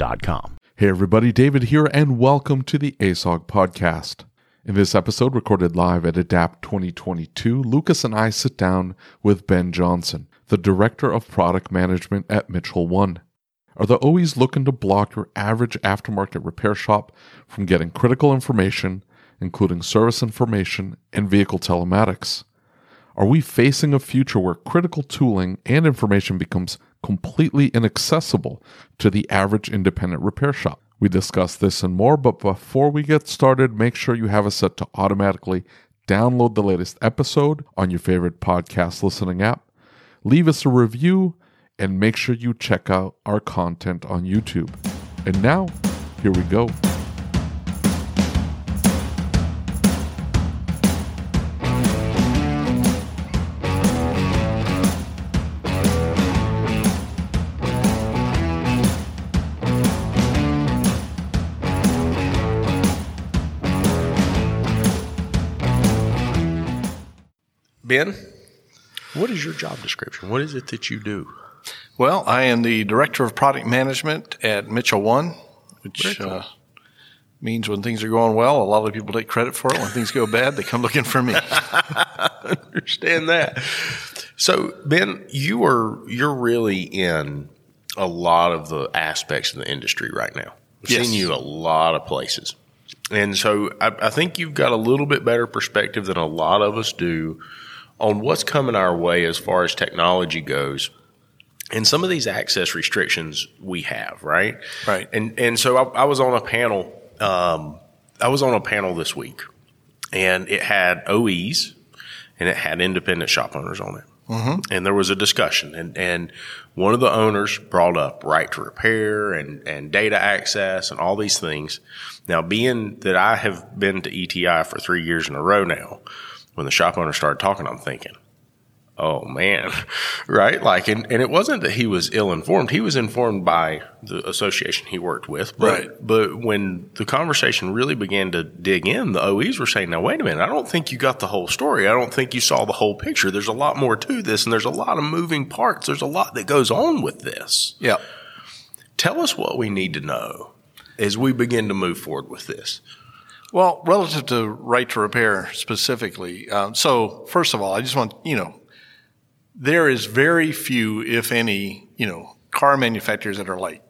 Getshopware.com. Hey everybody, David here, and welcome to the ASOG podcast. In this episode, recorded live at ADAPT 2022, Lucas and I sit down with Ben Johnson, the Director of Product Management at Mitchell One. Are the OEs looking to block your average aftermarket repair shop from getting critical information, including service information and vehicle telematics? Are we facing a future where critical tooling and information becomes completely inaccessible to the average independent repair shop? We discuss this and more, but before we get started, make sure you have it set to automatically download the latest episode on your favorite podcast listening app. Leave us a review and make sure you check out our content on YouTube. And now, here we go. Ben, what is your job description? What is it that you do? Well, I am the director of product management at Mitchell One, which cool. uh, means when things are going well, a lot of people take credit for it. When things go bad, they come looking for me. I understand that. So, Ben, you are you're really in a lot of the aspects of the industry right now. I've yes. seen you a lot of places. And so I, I think you've got a little bit better perspective than a lot of us do on what's coming our way as far as technology goes and some of these access restrictions we have, right? Right. And and so I, I was on a panel. Um, I was on a panel this week, and it had OEs and it had independent shop owners on it. Mm-hmm. And there was a discussion, and, and one of the owners brought up right to repair and, and data access and all these things. Now, being that I have been to ETI for three years in a row now, when the shop owner started talking, I'm thinking, oh man, right? Like, and, and it wasn't that he was ill informed. He was informed by the association he worked with. But, right. but when the conversation really began to dig in, the OEs were saying, now, wait a minute, I don't think you got the whole story. I don't think you saw the whole picture. There's a lot more to this, and there's a lot of moving parts. There's a lot that goes on with this. Yeah. Tell us what we need to know as we begin to move forward with this. Well, relative to right to repair specifically, um, so first of all, I just want you know there is very few, if any, you know, car manufacturers that are like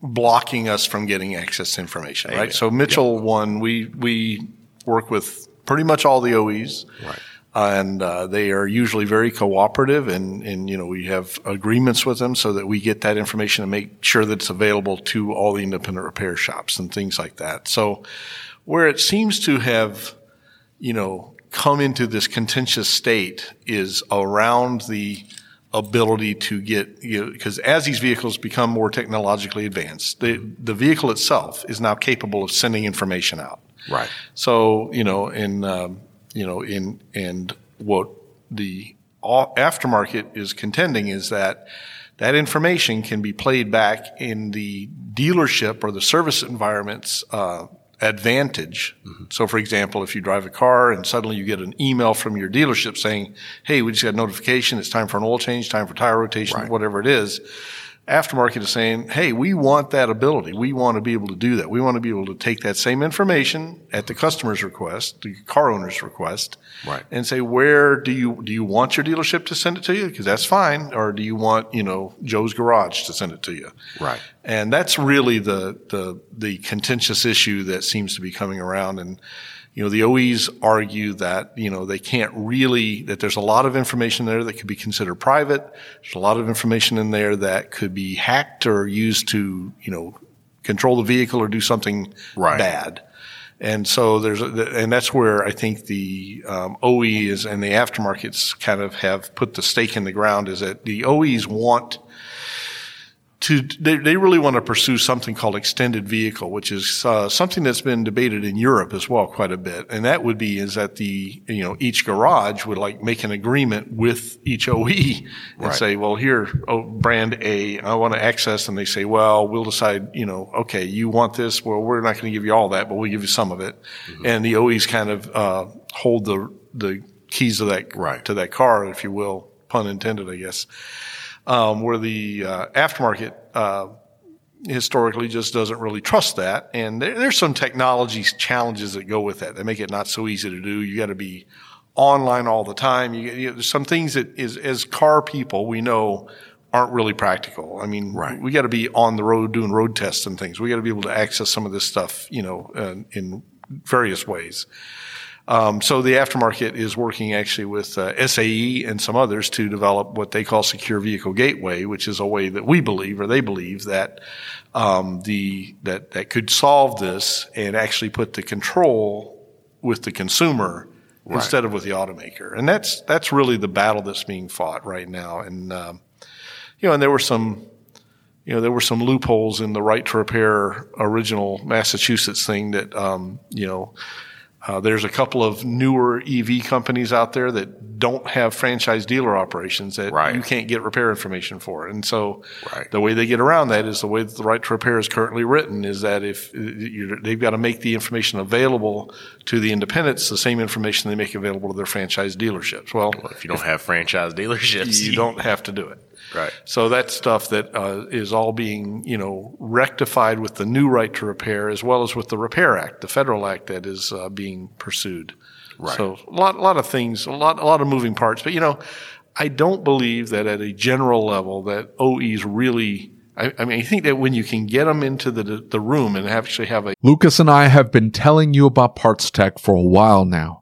blocking us from getting access to information, Amen. right? So Mitchell yep. one, we we work with pretty much all the OEs. Right. And uh, they are usually very cooperative, and, and you know we have agreements with them so that we get that information and make sure that it's available to all the independent repair shops and things like that. So, where it seems to have, you know, come into this contentious state is around the ability to get, you know, because as these vehicles become more technologically advanced, the, the vehicle itself is now capable of sending information out. Right. So, you know, in, um, you know, in, and what the aftermarket is contending is that that information can be played back in the dealership or the service environment's uh, advantage. Mm-hmm. So, for example, if you drive a car and suddenly you get an email from your dealership saying, "Hey, we just got a notification. It's time for an oil change, time for tire rotation, right. whatever it is," aftermarket is saying, hey, we want that ability. We want to be able to do that. We want to be able to take that same information at the customer's request, the car owner's request, right. and say, where do you, do you want your dealership to send it to you? Because that's fine. Or do you want, you know, Joe's Garage to send it to you? Right. And that's really the, the, the contentious issue that seems to be coming around. And, you know, the OEs argue that, you know, they can't really, that there's a lot of information there that could be considered private. There's a lot of information in there that could be hacked or used to, you know, control the vehicle or do something right. bad. And so there's, a, and that's where I think the um, OEs and the aftermarkets kind of have put the stake in the ground is that the OEs want to they, they really want to pursue something called extended vehicle, which is uh, something that's been debated in Europe as well quite a bit. And that would be is that the you know each garage would like make an agreement with each OE and right. say, well, here oh, brand A, I want to access, and they say, well, we'll decide, you know, okay, you want this, well, we're not going to give you all that, but we'll give you some of it, mm-hmm. and the OEs kind of uh, hold the the keys to that right. to that car, if you will, pun intended, I guess um, where the uh, aftermarket uh, historically just doesn't really trust that. And there, there's some technology challenges that go with that. They make it not so easy to do. You got to be online all the time. You, you know, there's some things that is as car people we know aren't really practical. I mean, right. we got to be on the road doing road tests and things. We got to be able to access some of this stuff, you know, uh, in various ways. Um, so the aftermarket is working actually with uh, SAE and some others to develop what they call secure vehicle gateway, which is a way that we believe or they believe that um, the that that could solve this and actually put the control with the consumer right. instead of with the automaker. And that's that's really the battle that's being fought right now. And um, you know, and there were some you know, there were some loopholes in the right to repair original Massachusetts thing that, um, you know, uh, there's a couple of newer EV companies out there that don't have franchise dealer operations that right. you can't get repair information for. And so right. the way they get around that is the way that the right to repair is currently written is that if they've got to make the information available to the independents, the same information they make available to their franchise dealerships. Well, well if you don't if, have franchise dealerships, you don't have to do it. Right. So that's stuff that uh, is all being, you know, rectified with the new right to repair, as well as with the Repair Act, the federal act that is uh, being pursued. Right. So a lot, a lot of things, a lot, a lot of moving parts. But you know, I don't believe that at a general level that OEs really. I, I mean, I think that when you can get them into the the room and actually have a Lucas and I have been telling you about PartsTech for a while now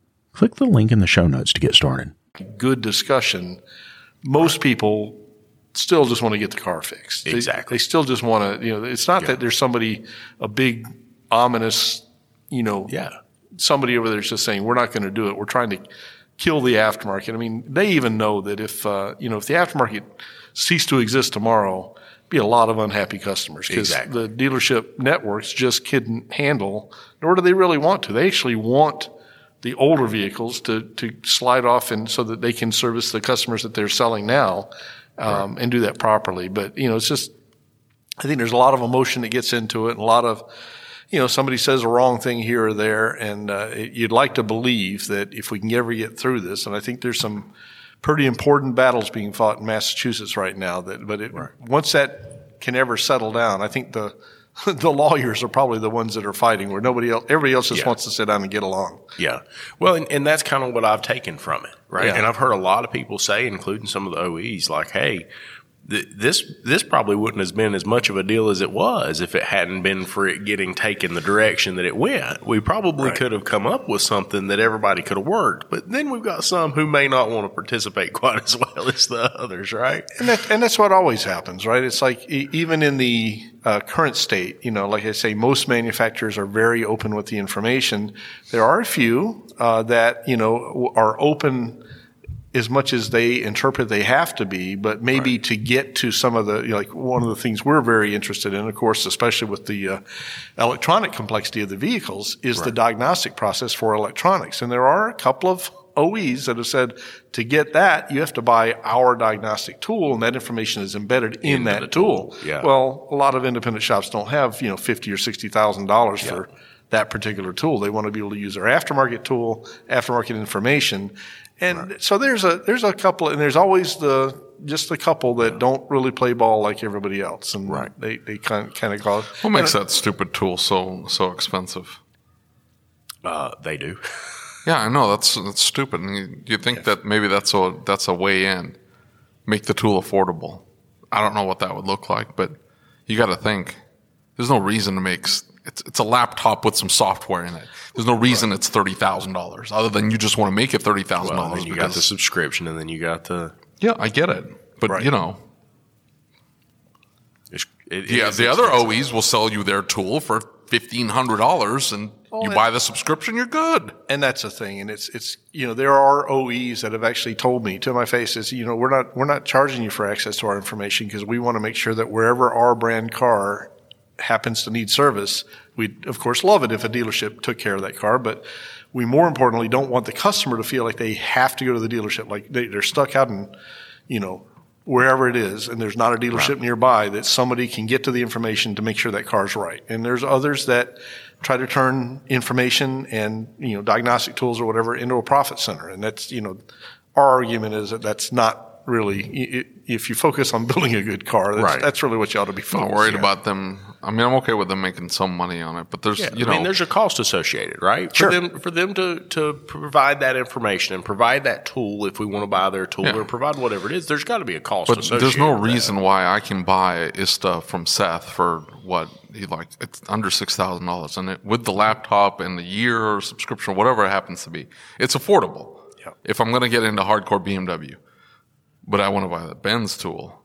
Click the link in the show notes to get started. Good discussion. Most people still just want to get the car fixed. Exactly. They, they still just want to, you know, it's not yeah. that there's somebody, a big, ominous, you know, yeah. somebody over there's just saying, we're not going to do it. We're trying to kill the aftermarket. I mean, they even know that if, uh, you know, if the aftermarket ceased to exist tomorrow, be a lot of unhappy customers because Exactly. the dealership networks just couldn't handle, nor do they really want to. They actually want the older vehicles to, to slide off and so that they can service the customers that they're selling now, um, and do that properly. But, you know, it's just, I think there's a lot of emotion that gets into it and a lot of, you know, somebody says a wrong thing here or there, and uh, it- you'd like to believe that if we can ever get through this, and I think there's some pretty important battles being fought in Massachusetts right now. That, but it, once that can ever settle down, I think the the lawyers are probably the ones that are fighting, where nobody else, everybody else just Yeah. wants to sit down and get along. Yeah. Well, and, and that's kind of what I've taken from it, right? Yeah. And I've heard a lot of people say, including some of the OEs, like, hey, th- this this probably wouldn't have been as much of a deal as it was if it hadn't been for it getting taken the direction that it went. We probably Right. could have come up with something that everybody could have worked, but then we've got some who may not want to participate quite as well as the others, right? And, that, and that's what always happens, right? It's like e- even in the uh, current state, you know, like I say, most manufacturers are very open with the information. There are a few uh, that you know are open as much as they interpret they have to be, but maybe to get to some of the you know, like one of the things we're very interested in, of course, especially with the uh, electronic complexity of the vehicles, is the diagnostic process for electronics. And there are a couple of OEs that have said to get that, you have to buy our diagnostic tool, and that information is embedded in that tool. tool, yeah. Well, a lot of independent shops don't have you know fifty or sixty thousand dollars for that particular tool. They want to be able to use their aftermarket tool, aftermarket information, and so there's a there's a couple, and there's always the just a couple that don't really play ball like everybody else, and Right. they they kind kind of cause What makes that stupid tool so so expensive? Uh, they do. Yeah, I know that's that's stupid. And you, you think that maybe that's a that's a way in, make the tool affordable. I don't know what that would look like, but you got to think. There's no reason to make s- it's it's a laptop with some software in it. There's no reason it's thirty thousand dollars other than you just want to make it thirty thousand well, dollars. then you got the subscription, and then you got the. yeah, I get it, but Right. you know, It's, it, yeah, it's the other. OEs will sell you their tool for fifteen hundred dollars, and oh, you that- buy the subscription, you're good. and that's the thing. And it's it's you know there are OEs that have actually told me to my face is you know we're not we're not charging you for access to our information because we want to make sure that wherever our brand car happens to need service, we'd of course love it if a dealership took care of that car, but we more importantly don't want the customer to feel like they have to go to the dealership like they, they're stuck out in you know wherever it is and there's not a dealership nearby that somebody can get to the information to make sure that car's right. And there's others that try to turn information and you know diagnostic tools or whatever into a profit center and that's you know our argument is that that's not really if you focus on building a good car that's, Right. that's really what you ought to be focused not worried on. about them. I mean, I'm okay with them making some money on it, but there's Yeah, you know I mean, there's a cost associated, right? Sure. For them, for them to, to provide that information and provide that tool, if we want to buy their tool Yeah. or provide whatever it is, there's got to be a cost But associated. there's no reason why I can buy ISTA from Seth for what he like it's under six thousand dollars, and it, with the laptop and the year subscription, whatever it happens to be, it's affordable. Yeah. If I'm going to get into hardcore BMW, but I want to buy the Benz tool,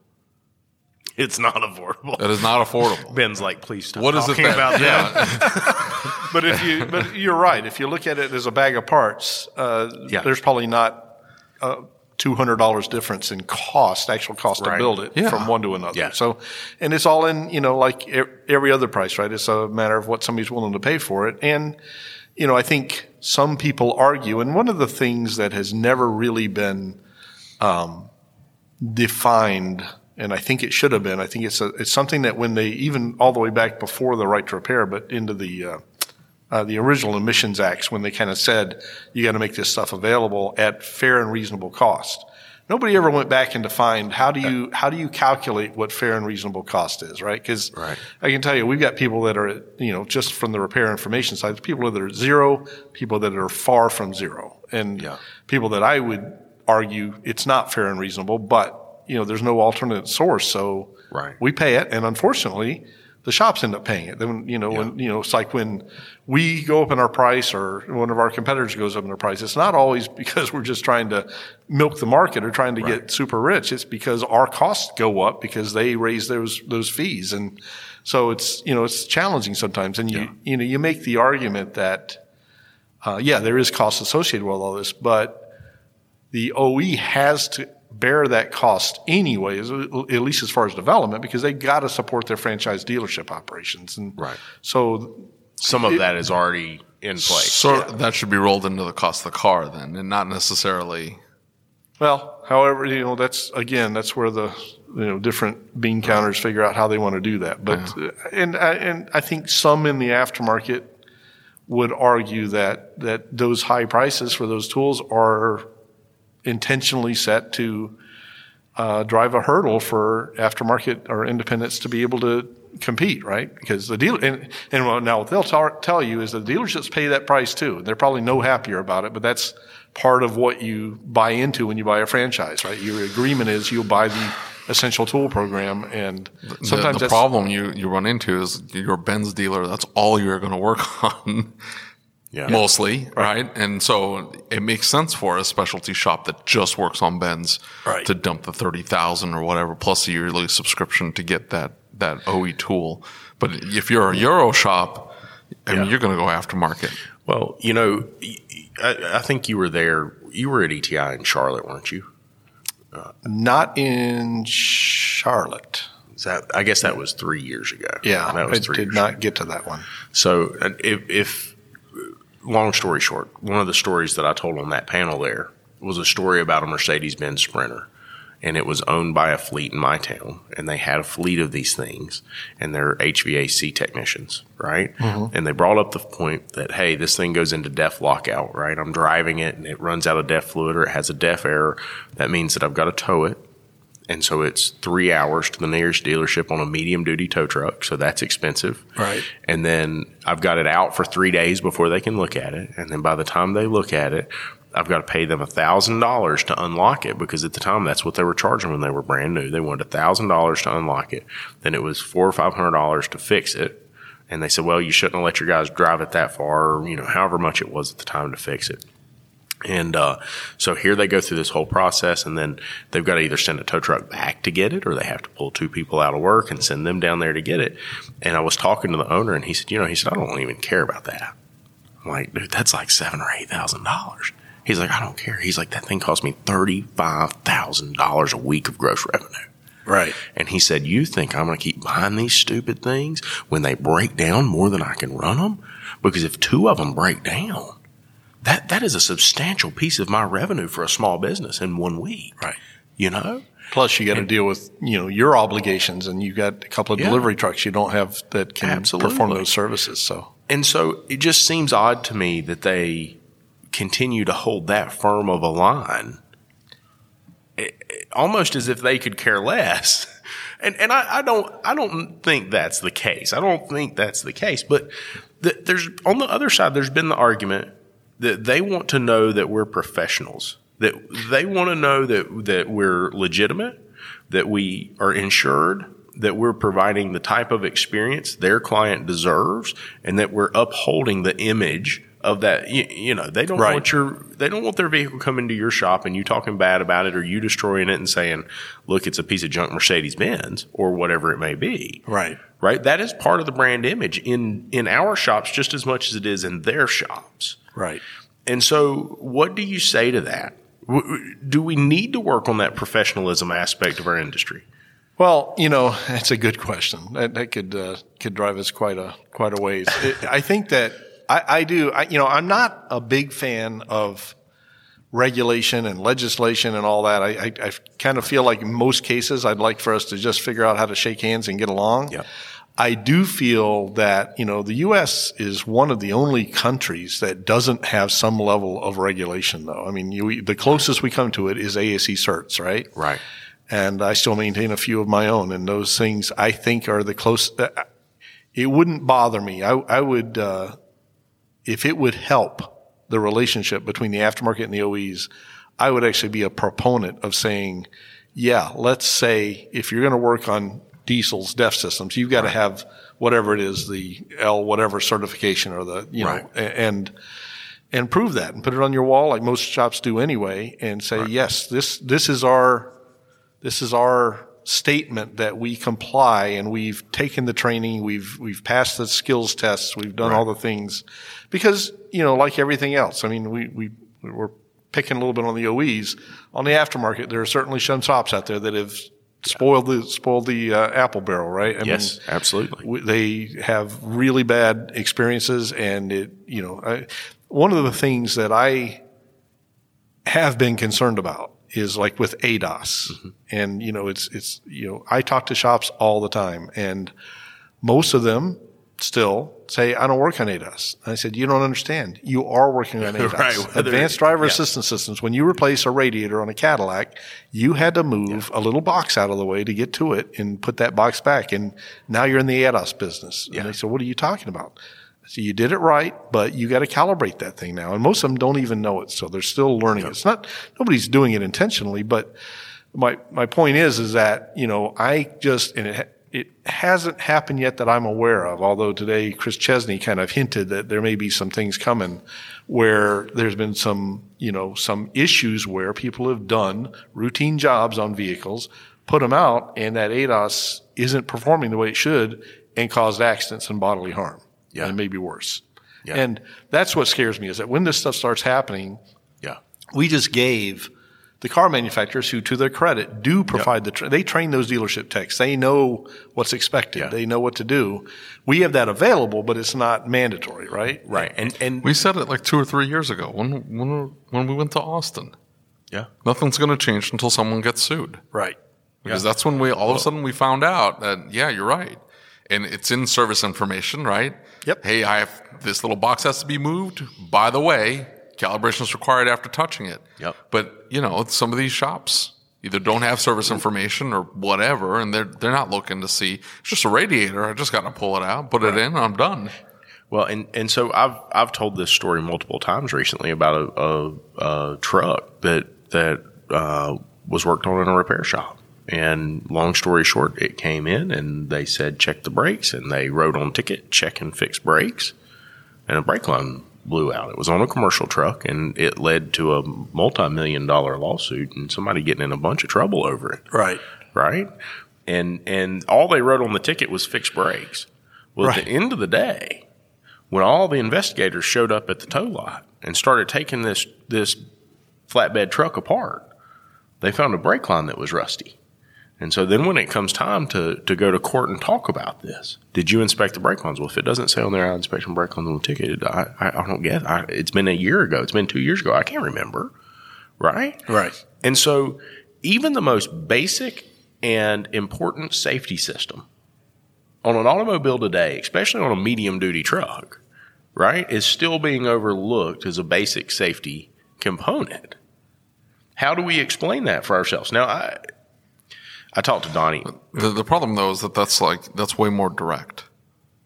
It's not affordable. that is not affordable. Ben's like, please stop what is it talking that? about that. but if you but you're right if you look at it as a bag of parts uh, Yeah. there's probably not uh, $200 difference in cost actual cost to Right. build it Yeah. from one to another Yeah. so and it's all in you know like e- every other price right it's a matter of what somebody's willing to pay for it and you know i think some people argue and one of the things that has never really been um, defined and I think it should have been. I think it's a, it's something that when they even all the way back before the right to repair, but into the uh, uh, the original emissions acts when they kind of said you got to make this stuff available at fair and reasonable cost. Nobody ever went back and defined how do you how do you calculate what fair and reasonable cost is, right? Because Right. I can tell you, we've got people that are you know just from the repair information side, people that are zero, people that are far from zero, and Yeah. people that I would argue it's not fair and reasonable, but you know there's no alternate source, so Right. we pay it, and unfortunately, the shops end up paying it. Then you know when you know it's like when we go up in our price or one of our competitors goes up in their price. It's not always because we're just trying to milk the market or trying to get super rich. It's because our costs go up because they raise those those fees, and so it's you know it's challenging sometimes. And you you know you make the argument that uh, yeah there is cost associated with all this, but the OE has to bear that cost anyway, at least as far as development, because they got to support their franchise dealership operations. And Right. so Some of that is already in place. So that should be rolled into the cost of the car then, and not necessarily. Well, however, you know, that's again, that's where the you know different bean counters figure out how they want to do that. But uh, and I- and I think some in the aftermarket would argue that that those high prices for those tools are intentionally set to uh, drive a hurdle for aftermarket or independents to be able to compete, right? Because the dealer and, and now what they'll tell tell you is that the dealerships pay that price too. They're probably no happier about it, but that's part of what you buy into when you buy a franchise, right? Your agreement is you'll buy the essential tool program, and sometimes the, that's problem you, you run into is your Benz dealer, that's all you're going to work on. Yeah. Mostly, right? And so it makes sense for a specialty shop that just works on Benz Right. to dump the 30,000 or whatever plus a yearly subscription to get that, that OE tool. But if you're a Euro shop, I mean, you're going to go aftermarket. Well, you know, I think you were there. You were at ETI in Charlotte, weren't you? not in Charlotte. Is that? I guess that was three years ago. Yeah, that was I did years not get to that one. So, uh, if, if long story short, one of the stories that I told on that panel there was a story about a Mercedes Benz Sprinter, and it was owned by a fleet in my town, and they had a fleet of these things, and they're HVAC technicians, right? Mm-hmm. And they brought up the point that hey, this thing goes into DEF lockout, right? I'm driving it, and it runs out of DEF fluid, or it has a DEF error. That means that I've got to tow it. And so it's three hours to the nearest dealership on a medium duty tow truck. So that's expensive. Right. And then I've got it out for three days before they can look at it. And then by the time they look at it, I've got to pay them a $1,000 to unlock it because at the time that's what they were charging when they were brand new. They wanted a $1,000 to unlock it. Then it was four or $500 to fix it. And they said, well, you shouldn't have let your guys drive it that far, or, you know, however much it was at the time to fix it. And uh, so here they go through this whole process, and then they've got to either send a tow truck back to get it, or they have to pull two people out of work and send them down there to get it. And I was talking to the owner, and he said, "You know, he said I don't even care about that. I'm like, dude, that's like seven or eight thousand dollars." He's like, "I don't care." He's like, "That thing cost me thirty five thousand dollars a week of gross revenue." Right. And he said, You think I'm going to keep buying these stupid things when they break down more than I can run them? Because if two of them break down, that, that is a substantial piece of my revenue for a small business in one week. Right. You know? Plus, you got to deal with you know your obligations, and you've got a couple of Yeah. delivery trucks you don't have that can Absolutely. perform those services. So And so it just seems odd to me that they continue to hold that firm of a line, eh, eh, almost as if they could care less. And and I, I don't I don't think that's the case. I don't think that's the case. But th- there's on the other side, there's been the argument that they want to know that we're professionals. That they want to know that that we're legitimate, that we are insured, that we're providing the type of experience their client deserves, and that we're upholding the image of that. You, you know, they don't Right. want your they don't want their vehicle coming to your shop and you talking bad about it, or you destroying it and saying, "Look, it's a piece of junk Mercedes Benz," or whatever it may be right. right? That is part of the brand image in in our shops just as much as it is in their shops. Right. And so, what do you say to that? Do we need to work on that professionalism aspect of our industry? Well, you know, that's a good question. That, that could uh, could drive us quite a quite a ways. It, I think that I, I do. I, you know, I'm not a big fan of regulation and legislation and all that. I, I, I kind of feel like in most cases, I'd like for us to just figure out how to shake hands and get along. Yeah. I do feel that, you know, the U.S. is one of the only countries that doesn't have some level of regulation, though. I mean, you, the closest we come to it is ASE certs, right? Right. and I still maintain a few of my own. And those things I think are the close. uh, It wouldn't bother me. I, I would, uh, if it would help the relationship between the aftermarket and the OEs, I would actually be a proponent of saying, yeah, let's say if you're going to work on diesels, DEF systems, you've got to have whatever it is, the L whatever certification or the, you Right. know, and, and prove that and put it on your wall like most shops do anyway and say, yes, this, this is our, this is our statement that we comply and we've taken the training, we've we've passed the skills tests, we've done all the things because you know like everything else. I mean, we we we're picking a little bit on the OEs. On the aftermarket, there are certainly some shops out there that have spoiled the spoiled the uh, apple barrel, right? I yes, absolutely. w- they have really bad experiences, and it you know I, one of the things that I have been concerned about is like with ADAS, and you know it's it's you know I talk to shops all the time, and most of them still say I don't work on ADAS. And I said you don't understand. You are working on ADAS. Right, Advanced driver yeah. assistance systems. When you replace a radiator on a Cadillac, you had to move a little box out of the way to get to it and put that box back. And now you're in the ADAS business. And they said, what are you talking about? So you did it right, but you got to calibrate that thing now. And most of them don't even know it. So they're still learning. It's not, nobody's doing it intentionally, but my, my point is, is that, you know, I just, and it, it hasn't happened yet that I'm aware of, although today Chris Chesney kind of hinted that there may be some things coming where there's been some, you know, some issues where people have done routine jobs on vehicles, put them out, and that ADAS isn't performing the way it should and caused accidents and bodily harm. Yeah. And maybe worse. Yeah. And that's what scares me is that when this stuff starts happening, Yeah. we just gave the car manufacturers who, to their credit, do provide the, tra- they train those dealership techs. They know what's expected. Yeah. They know what to do. We have that available, but it's not mandatory, right? Right. And and We said it like two or three years ago when when when we went to Austin. yeah. Nothing's going to change until someone gets sued. Right. Because that's when we all of a sudden we found out that yeah, you're right, and it's in service information, right? Yep. Hey, I have this little box has to be moved. By the way, calibration is required after touching it. Yep. But you know, some of these shops either don't have service information or whatever, and they're they're not looking to see it's just a radiator. I just got to pull it out, put it in, and I'm done. Well, and, and so I've I've told this story multiple times recently about a, a, a truck that that uh, was worked on in a repair shop. And long story short, it came in and they said check the brakes, and they wrote on ticket check and fix brakes, and a brake line blew out. It was on a commercial truck, and it led to a multi million dollar lawsuit and somebody getting in a bunch of trouble over it Right. right? And and all they wrote on the ticket was fixed brakes. Well, at the end of the day, when all the investigators showed up at the tow lot and started taking this this flatbed truck apart, they found a brake line that was rusty. And so then when it comes time to, to go to court and talk about this, did you inspect the brake lines? Well, if it doesn't say on there, I inspection brake lines on the ticket, I, I, I don't get I, It's been a year ago. It's been two years ago. I can't remember. Right? Right. And so, even the most basic and important safety system on an automobile today, especially on a medium duty truck, right, is still being overlooked as a basic safety component. How do we explain that for ourselves? Now, I, I talked to Donnie. The, the problem though is that that's like that's way more direct.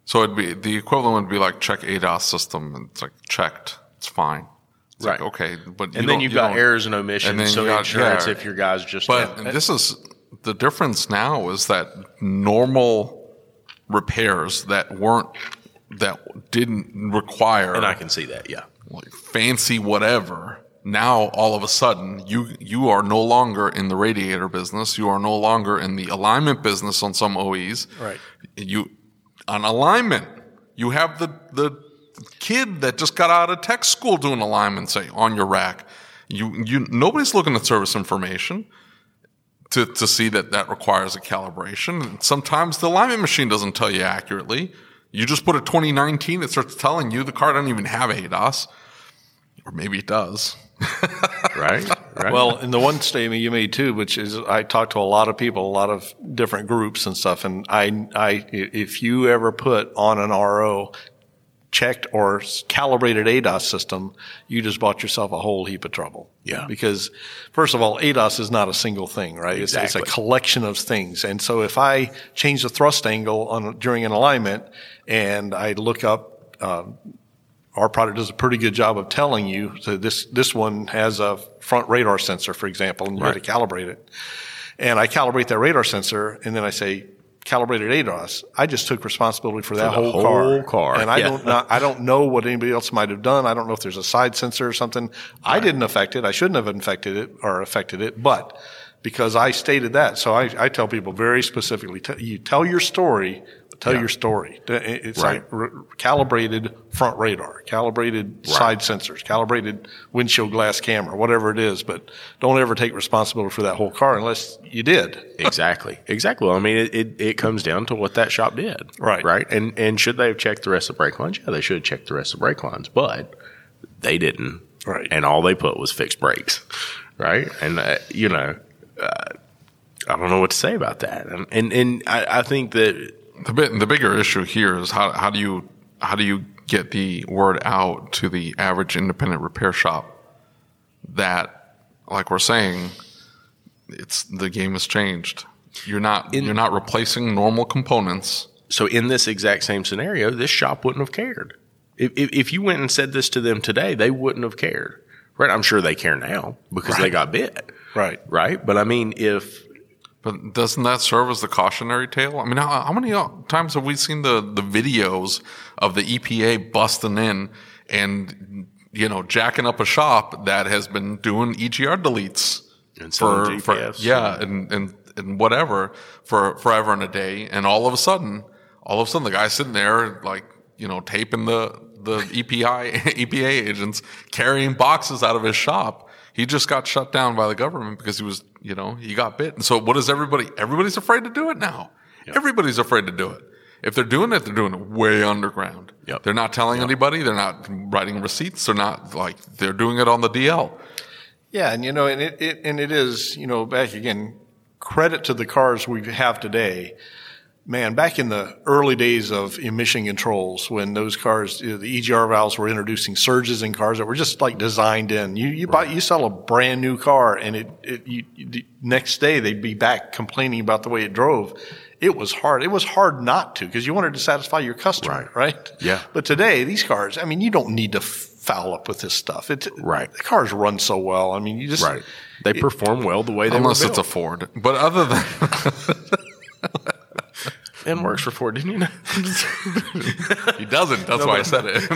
So it'd be the equivalent would be like check ADAS system, and it's like checked, it's fine. It's like, Right. okay, but you And then you've you got errors and omissions, and then so got- insurance yeah. if your guys just But this is the difference now is that normal repairs that weren't that didn't require and I can see that, yeah. like fancy whatever. Now all of a sudden you you are no longer in the radiator business. You are no longer in the alignment business on some OEs. Right. You on alignment. You have the the kid that just got out of tech school doing alignment say on your rack. You you nobody's looking at service information to to see that that requires a calibration. And sometimes the alignment machine doesn't tell you accurately. You just put a 2019, it starts telling you the car doesn't even have ADAS. Or maybe it does. Right? right. Well, and the one statement you made too, which is I talked to a lot of people, a lot of different groups and stuff, and I, I, if you ever put on an RO checked or calibrated ADAS system, you just bought yourself a whole heap of trouble. Yeah. Because first of all, ADAS is not a single thing, right? It's, it's a collection of things. And so if I change the thrust angle on during an alignment and I look up, um, our product does a pretty good job of telling you. So this this one has a front radar sensor, for example, and you got to calibrate it. And I calibrate that radar sensor, and then I say calibrated ADAS. I just took responsibility for that the whole, whole car. car, and I yeah. don't not, I don't know what anybody else might have done. I don't know if there's a side sensor or something. I didn't affect it. I shouldn't have infected it or affected it, but because I stated that. So I, I tell people very specifically, t- you tell your story, tell your story. It's Right. like r- calibrated front radar, calibrated side sensors, calibrated windshield glass camera, whatever it is. But don't ever take responsibility for that whole car unless you did. Exactly. Exactly. Well, I mean, it, it, it comes down to what that shop did. Right. Right. And and should they have checked the rest of the brake lines? Yeah, they should have checked the rest of the brake lines, but they didn't. Right. And all they put was fixed brakes. Right. And, uh, you know, uh, I don't know what to say about that. And, and, and I, I think that, The bit, the bigger issue here is how, how do you how do you get the word out to the average independent repair shop that, like we're saying, it's the game has changed. You're not you're not replacing normal components. so in this exact same scenario, this shop wouldn't have cared. If, if, if you went and said this to them today, they wouldn't have cared. Right. I'm sure they care now because they got bit. Right. Right. But I mean, if, But doesn't that serve as the cautionary tale? I mean, how, how many times have we seen the, the videos of the EPA busting in and, you know, jacking up a shop that has been doing EGR deletes And selling for, for yeah, and, and, and whatever for forever and a day. And all of a sudden, all of a sudden the guy's sitting there like, you know, taping the, the EPI, EPA agents carrying boxes out of his shop. He just got shut down by the government because he was, you know, he got bit. And so what is everybody? Everybody's afraid to do it now. Everybody's afraid to do it. If they're doing it, they're doing it way underground. Yep. They're not telling anybody. They're not writing receipts. They're not like, they're doing it on the DL. Yeah, and you know, and it, it and it is, you know, back again, credit to the cars we have today. Man, back in the early days of emission controls, when those cars, you know, the EGR valves were introducing surges in cars that were just like designed in. You you buy you sell a brand new car, and it, it you, the next day they'd be back complaining about the way it drove. It was hard. It was hard not to because you wanted to satisfy your customer, right? Yeah. But today, these cars, I mean, you don't need to foul up with this stuff. It, Right. The cars run so well. I mean, you just Right. They perform well the way they Unless it's a. Ford. But other than, and works for Ford, didn't you know? he doesn't. That's why I said it.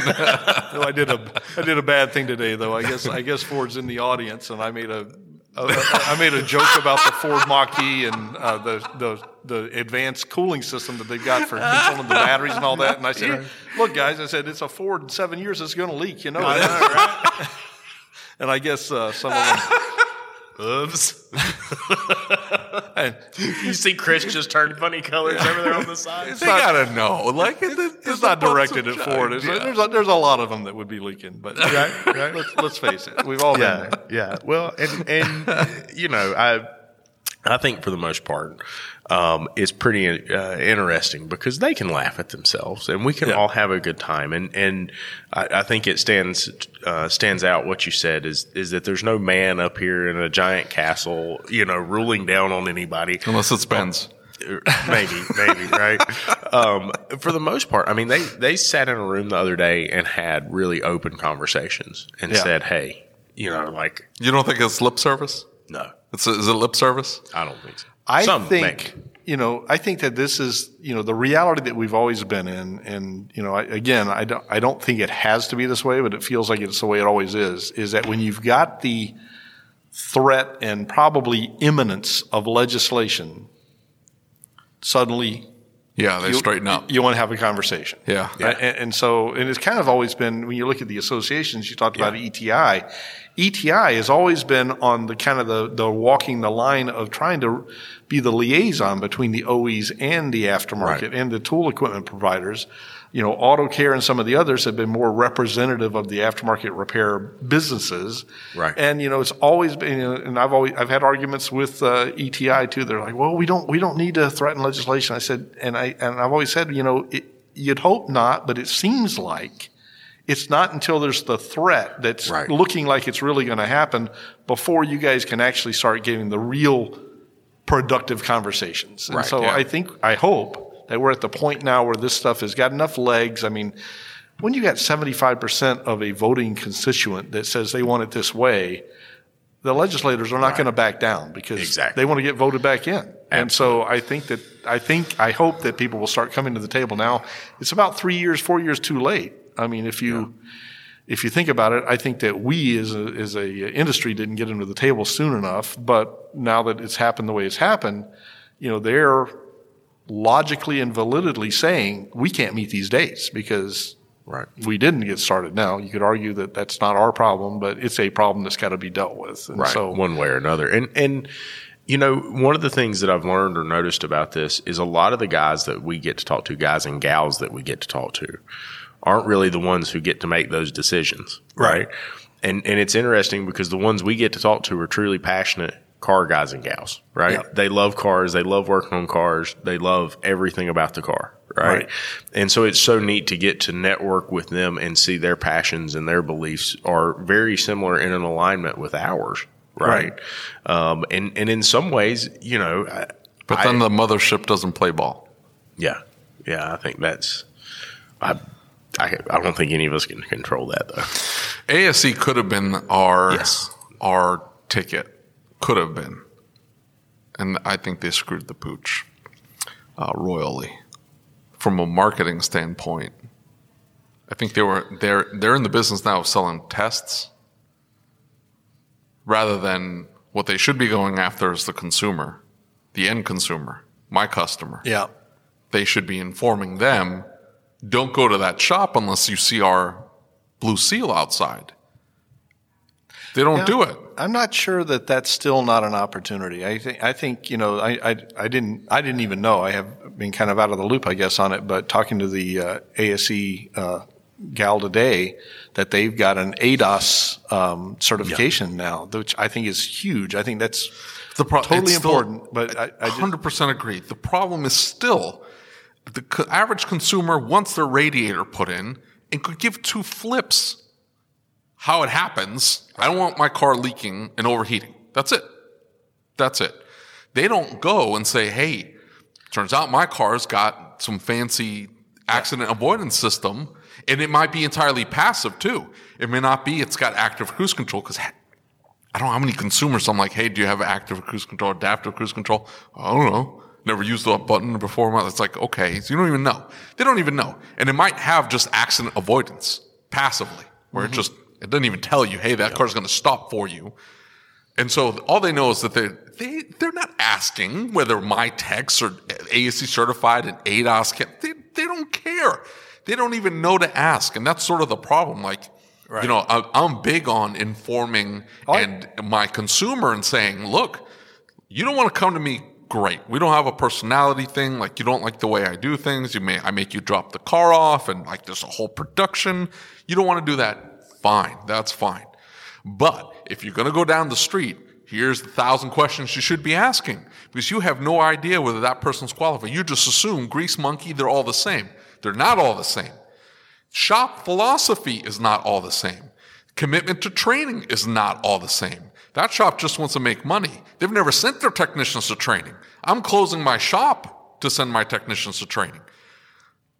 No, I did a I did a bad thing today though. I guess I guess Ford's in the audience, and I made a I made a joke about the Ford Mach-E and uh, the the the advanced cooling system that they've got for controlling the batteries and all that. And I said, "Look, guys," I said, "It's a Ford. In seven years, it's going to leak. You know that, And I guess uh, some of them. Oops. You see Chris just turned funny colors over there on the side. they gotta know. Like it, it's not directed at Ford. It's, There's a, there's a lot of them that would be leaking, but let's, let's face it, we've all been yeah, there. yeah. Well, and and you know, I I think for the most part, um, it's pretty uh, interesting because they can laugh at themselves, and we can Yeah. all have a good time. And and I, I think it stands uh, stands out what you said is is that there's no man up here in a giant castle, you know, ruling down on anybody. Unless it's Benz. maybe, maybe, right? Um, for the most part, I mean, they they sat in a room the other day and had really open conversations and Yeah. said, "Hey, you know, like, You don't think it's lip service? no, It's is it lip service? I don't think so." I Some think maybe. you know. I think that this is you know the reality that we've always been in, and you know, I, again, I don't. I don't think it has to be this way, but it feels like it's the way it always is. Is that when you've got the threat and probably imminence of legislation, suddenly Yeah, they you, straighten up. You want to have a conversation. Yeah. Uh, And, and so, and it's kind of always been, when you look at the associations, you talked about ETI. ETI has always been on the kind of the, the walking the line of trying to be the liaison between the OEs and the aftermarket and the tool equipment providers. You know, Auto Care and some of the others have been more representative of the aftermarket repair businesses. Right. And, you know, it's always been, you know, and I've always, I've had arguments with, uh, ETI too. They're like, well, we don't, we don't need to threaten legislation. I said, and I, and I've always said, you know, it, you'd hope not, but it seems like it's not until there's the threat that's Right. looking like it's really going to happen before you guys can actually start getting the real productive conversations. And Right, so yeah. I think, I hope that we're at the point now where this stuff has got enough legs. I mean, when you got 75% of a voting constituent that says they want it this way, the legislators are not going to back down because Exactly. they want to get voted back in. And so I think that, I think, I hope that people will start coming to the table now. It's about three years, four years too late. I mean, if you, if you think about it, I think that we as a, as a industry didn't get into the table soon enough. But now that it's happened the way it's happened, you know, they're logically and validly saying we can't meet these dates because Right. we didn't get started. Now you could argue that that's not our problem, but it's a problem that's got to be dealt with. And right so one way or another and and you know one of the things that i've learned or noticed about this is a lot of the guys that we get to talk to guys and gals that we get to talk to aren't really the ones who get to make those decisions right, and and it's interesting because the ones we get to talk to are truly passionate car guys and gals right Yeah. they love cars they love working on cars they love everything about the car right? Right. and so it's so neat to get to network with them and see their passions and their beliefs are very similar in an alignment with ours right, Um, and and in some ways you know I- But I- then the mothership doesn't play ball. yeah yeah i think that's I, I i don't think any of us can control that though ASE could have been our Yes. our ticket. Could have been, and I think they screwed the pooch uh, royally. From a marketing standpoint, I think they were they're they're in the business now of selling tests rather than what they should be going after is the consumer, the end consumer, my customer yeah, they should be informing them don't go to that shop unless you see our blue seal outside. They don't Yeah. do it. I'm not sure that that's still not an opportunity. I think I think you know I, I I didn't I didn't even know I have been kind of out of the loop I guess on it. But talking to the uh, ASE uh, gal today, that they've got an ADAS um, certification now, which I think is huge. I think that's The pro- totally it's still- important. but I, I 100% agree. The problem is still the co- average consumer wants their radiator put in and could give two flips how it happens. I don't want my car leaking and overheating. That's it. That's it. They don't go and say, hey, turns out my car's got some fancy accident avoidance system and it might be entirely passive too. It may not be, it's got active cruise control because I don't know how many consumers I'm like, hey, do you have active cruise control, adaptive cruise control? I don't know. Never used that button before. It's like, okay, so you don't even know. They don't even know. And it might have just accident avoidance passively, where it mm-hmm. just, it doesn't even tell you, hey, that car's going to stop for you. And so all they know is that they they they're not asking whether my techs are ASE certified and ADAS. Can, they they don't care. They don't even know to ask, and that's sort of the problem. Like, you know, I, I'm big on informing oh, and my consumer and saying, look, you don't want to come to me. Great. We don't have a personality thing. Like you don't like the way I do things. You may I make you drop the car off, and like there's a whole production. You don't want to do that. Fine. That's fine. But if you're going to go down the street, here's the thousand questions you should be asking because you have no idea whether that person's qualified. You just assume grease monkey, they're all the same. They're not all the same. Shop philosophy is not all the same. Commitment to training is not all the same. That shop just wants to make money. They've never sent their technicians to training. I'm closing my shop to send my technicians to training.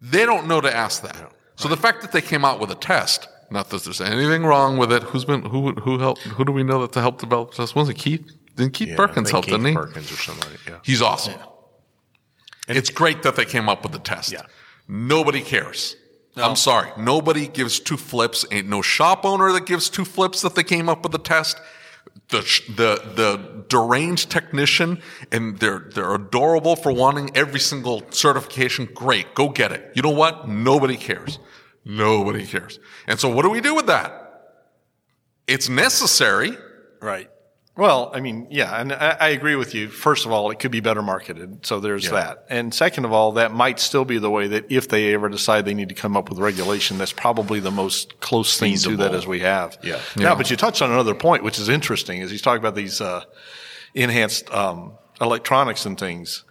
They don't know to ask that. So the fact that they came out with a test, not that there's anything wrong with it. Who's been who who helped who do we know that to help develop this? test? Was it Keith? Didn't Keith Yeah, Perkins help, think didn't he? Perkins or somebody yeah He's awesome. it's great that they came up with the test. Yeah. Nobody cares. I'm sorry. Nobody gives two flips. Ain't no shop owner that gives two flips that they came up with the test. The, the, the deranged technician and they're, they're adorable for wanting every single certification. Great. Go get it. You know what? Nobody cares. Nobody cares. And so what do we do with that? It's necessary. Right. Well, I mean, yeah, and I, I agree with you. First of all, it could be better marketed, so there's that. And second of all, that might still be the way that if they ever decide they need to come up with regulation, that's probably the most close thing to that as we have. Yeah. Now, but you touched on another point, which is interesting, is he's talking about these uh, enhanced um, electronics and things.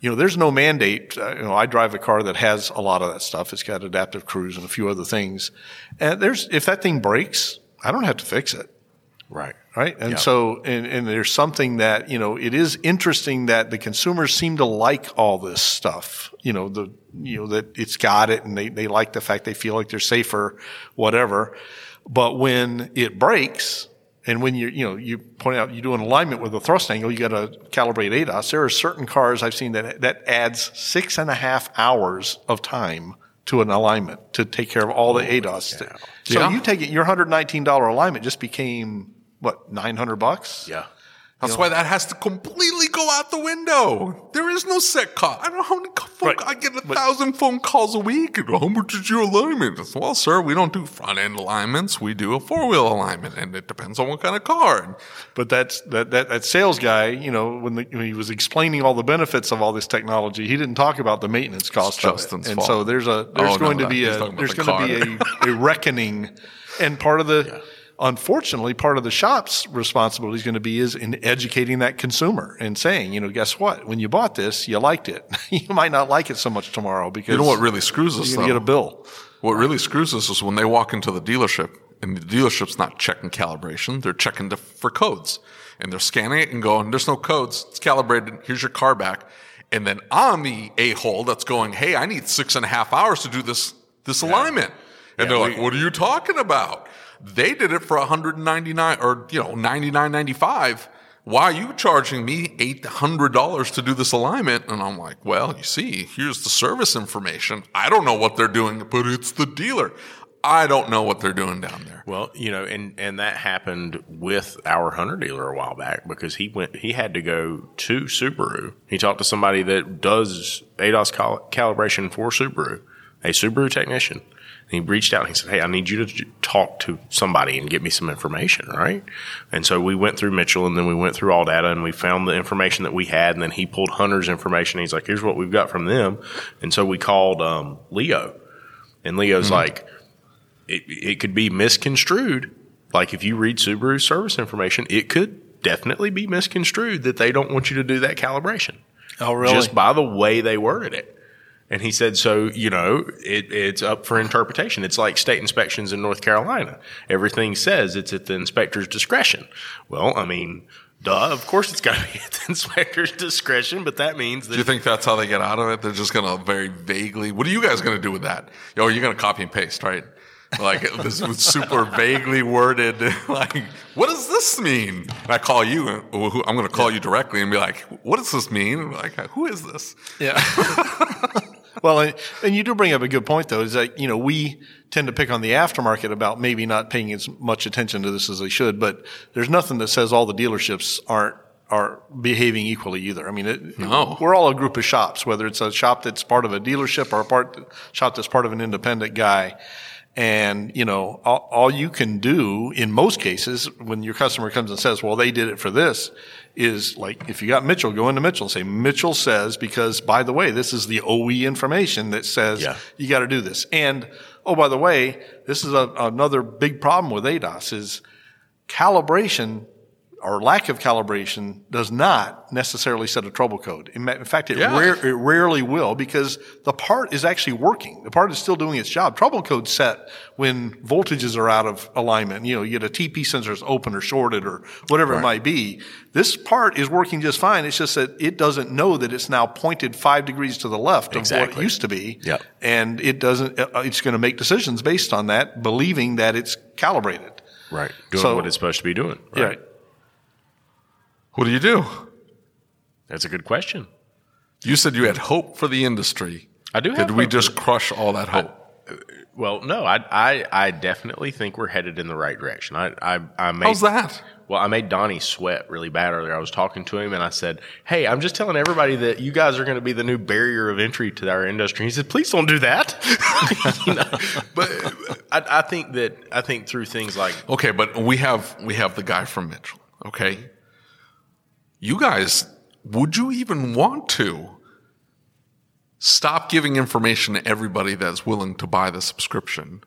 You know, there's no mandate. Uh, you know, I drive a car that has a lot of that stuff. It's got adaptive cruise and a few other things. And there's if that thing breaks, I don't have to fix it right right? And Yeah. so, and, and there's something that you know, it is interesting that the consumers seem to like all this stuff. You know, the you know that it's got it, and they they like the fact they feel like they're safer, whatever. But when it breaks, and when you you know you point out you do an alignment with a thrust angle, you got to calibrate ADAS. There are certain cars I've seen that that adds six and a half hours of time to an alignment to take care of all the ADAS. So Yeah. you take it, your $119 alignment just became what, 900 bucks? Yeah. That's why that has to completely go out the window. Oh. There is no set cost. I don't know how many phone, Right. I get a But- thousand phone calls a week. And, How much is your alignment? It's, well, sir, we don't do front end alignments. We do a four wheel alignment, and it depends on what kind of car. But that's that, that that sales guy, you know, when, the, when he was explaining all the benefits of all this technology, he didn't talk about the maintenance cost of it. And fault. so there's a there's Oh, no, going to be a there's the going to be a, a reckoning, and part of the unfortunately part of the shop's responsibility is going to be is in educating that consumer and saying, you know, guess what? When you bought this, you liked it. you might not like it so much tomorrow because You know what really screws us, you're going to though? get a bill. What really screws us is when they walk into the dealership and the dealership's not checking calibration, they're checking to, for codes. And they're scanning it and going, there's no codes. It's calibrated. Here's your car back. And then I'm the a-hole that's going, hey, I need six and a half hours to do this, this alignment. And they're like, what are you talking about? They did it for 199 or, you know, 99.95. Why are you charging me $800 to do this alignment? And I'm like, well, you see, here's the service information. I don't know what they're doing, but it's the dealer. I don't know what they're doing down there. Well, you know, and and that happened with our Hunter dealer a while back because he went he had to go to Subaru. He talked to somebody that does ADAS cal- calibration for Subaru, a Subaru technician. And he reached out and he said, "Hey, I need you to talk to somebody and get me some information, right?" And so we went through Mitchell and then we went through ALLDATA and we found the information that we had and then he pulled Hunter's information. He's like, "Here's what we've got from them." And so we called um, Leo, and Leo's like, it, it could be misconstrued. Like if you read Subaru service information, it could definitely be misconstrued that they don't want you to do that calibration. Oh, really? Just by the way they worded it. And he said, so, you know, it, it's up for interpretation. It's like state inspections in North Carolina. Everything says it's at the inspector's discretion. Well, I mean, duh, of course it's got to be at the inspector's discretion, but that means Do you think that's how they get out of it? They're just going to very vaguely. What are you guys going to do with that? Yo, you're going to copy and paste, right? Like this was super vaguely worded. Like, what does this mean? And I call you. who- I'm going to call you directly and be like, "What does this mean?" And Like, who is this? Yeah. Well, and, and you do bring up a good point, though, is that, you know, we tend to pick on the aftermarket about maybe not paying as much attention to this as they should, but there's nothing that says all the dealerships aren't are behaving equally either. I mean, it, No. we're all a group of shops, whether it's a shop that's part of a dealership or a part shop that's part of an independent guy. And, you know, all, all you can do in most cases when your customer comes and says, well, they did it for this is like, if you got Mitchell, go into Mitchell and say, Mitchell says, because by the way, this is the OE information that says Yeah. you got to do this. And, oh, by the way, this is a, another big problem with ADAS is calibration or lack of calibration does not necessarily set a trouble code. In, in fact, it, Yeah. rare, it rarely will because the part is actually working. The part is still doing its job. Trouble code set when voltages are out of alignment. You know, you get a TP sensor that's open or shorted or whatever it might be. This part is working just fine. It's just that it doesn't know that it's now pointed five degrees to the left of what it used to be. Yep. And it doesn't, uh, it's going to make decisions based on that, believing that it's calibrated. right doing So- what it's supposed to be doing. Right? Right. What do you do? That's a good question. You said you had hope for the industry. I do have Did we just crush all that hope? Uh, well, no, I, I, I definitely think we're headed in the right direction. I, I, I made, How's that? Well, I made Donnie sweat really bad earlier. I was talking to him and I said, Hey, I'm just telling everybody that you guys are going to be the new barrier of entry to our industry. He said, Please don't do that. you know, but I, I think that, I think through things like, Okay, but we have we have the guy from Mitchell. Okay, you guys, would you even want to stop giving information to everybody that's willing to buy the subscription,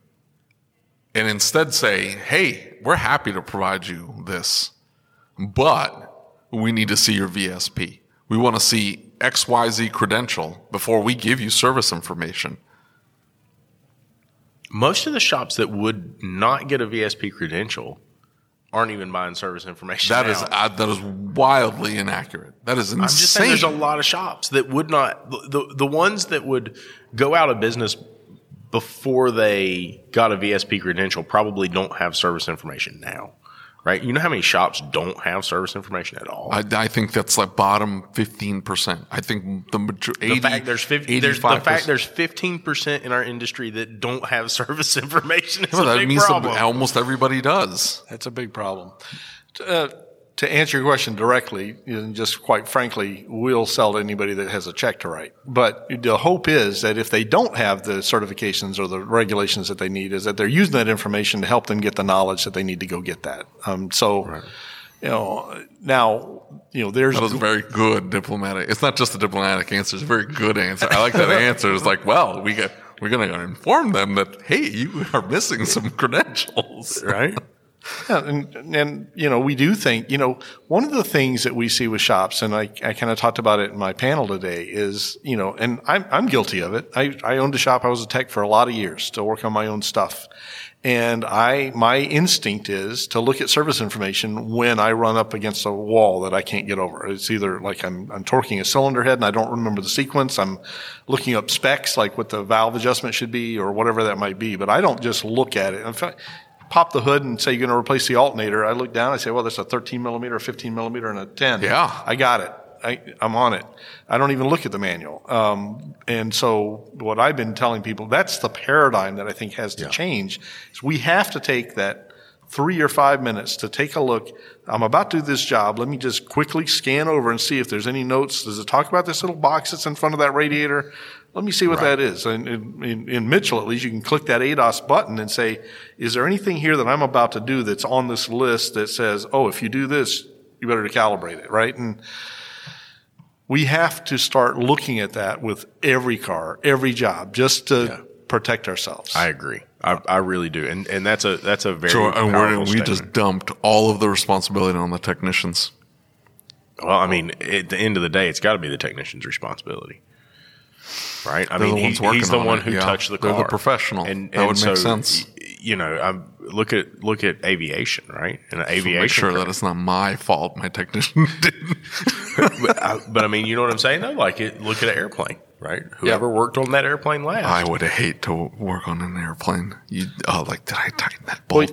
and instead say, "Hey, we're happy to provide you this, but we need to see your VSP. We want to see X Y Z credential before we give you service information." most of the shops that would not get a VSP credential aren't even buying service information. That now. is uh, that is wildly inaccurate. That is insane. I'm just saying there's a lot of shops that would not the the ones that would go out of business before they got a VSP credential probably don't have service information now. Right? You know how many shops don't have service information at all? I, I think that's like bottom fifteen percent. I think the majority. the fact there's 50, there's the fact there's 15% in our industry that don't have service information is well, a that big means problem. that almost everybody does. That's a big problem. Uh, to answer your question directly, and just quite frankly, we'll sell to anybody that has a check to write. But the hope is that if they don't have the certifications or the regulations that they need, is that they're using that information to help them get the knowledge that they need to go get that. Um, so, you know, now, you know, there's That was a very good diplomatic. It's not just a diplomatic answer; it's a very good answer. I like that answer. It's like, well, we got we're going to inform them that hey, you are missing some credentials, right? Yeah, and, and, you know, we do think, you know, one of the things that we see with shops, and I, I kind of talked about it in my panel today, is, you know, and I'm, I'm guilty of it. I, I owned a shop. I was a tech for a lot of years, still work on my own stuff. And I, my instinct is to look at service information when I run up against a wall that I can't get over. It's either like I'm, I'm torquing a cylinder head and I don't remember the sequence. I'm looking up specs, like what the valve adjustment should be or whatever that might be. But I don't just look at it. In fact, pop the hood and say you're going to replace the alternator. I look down, I say, well, that's a 13 millimeter, a 15 millimeter, and a 10. Yeah. I got it. I, I'm on it. I don't even look at the manual. Um, and so what I've been telling people, that's the paradigm that I think has to change is we have to take that three or five minutes to take a look. I'm about to do this job. Let me just quickly scan over and see if there's any notes. Does it talk about this little box that's in front of that radiator? Let me see what that is. And in, in, in Mitchell, at least, you can click that ADAS button and say, is there anything here that I'm about to do that's on this list that says, oh, if you do this, you better calibrate it, right? And we have to start looking at that with every car, every job, just to protect ourselves. I agree. I, I really do. And, and that's a, that's a very, So and we're, we statement. just dumped all of the responsibility on the technicians. Well, I mean, at the end of the day, it's got to be the technician's responsibility, right? I They're mean, the he- ones working he's the on one it, who yeah. touched the They're car. the professional. and, That and would so, make sense. y- You know, look at look at aviation, right? And aviation, make sure that it's not my fault. My technician didn't. but, I, but I mean, you know what I'm saying though? Like, it, look at an airplane, right? Whoever worked on that airplane last. I would hate to work on an airplane. You, oh, like did I tighten that bolt?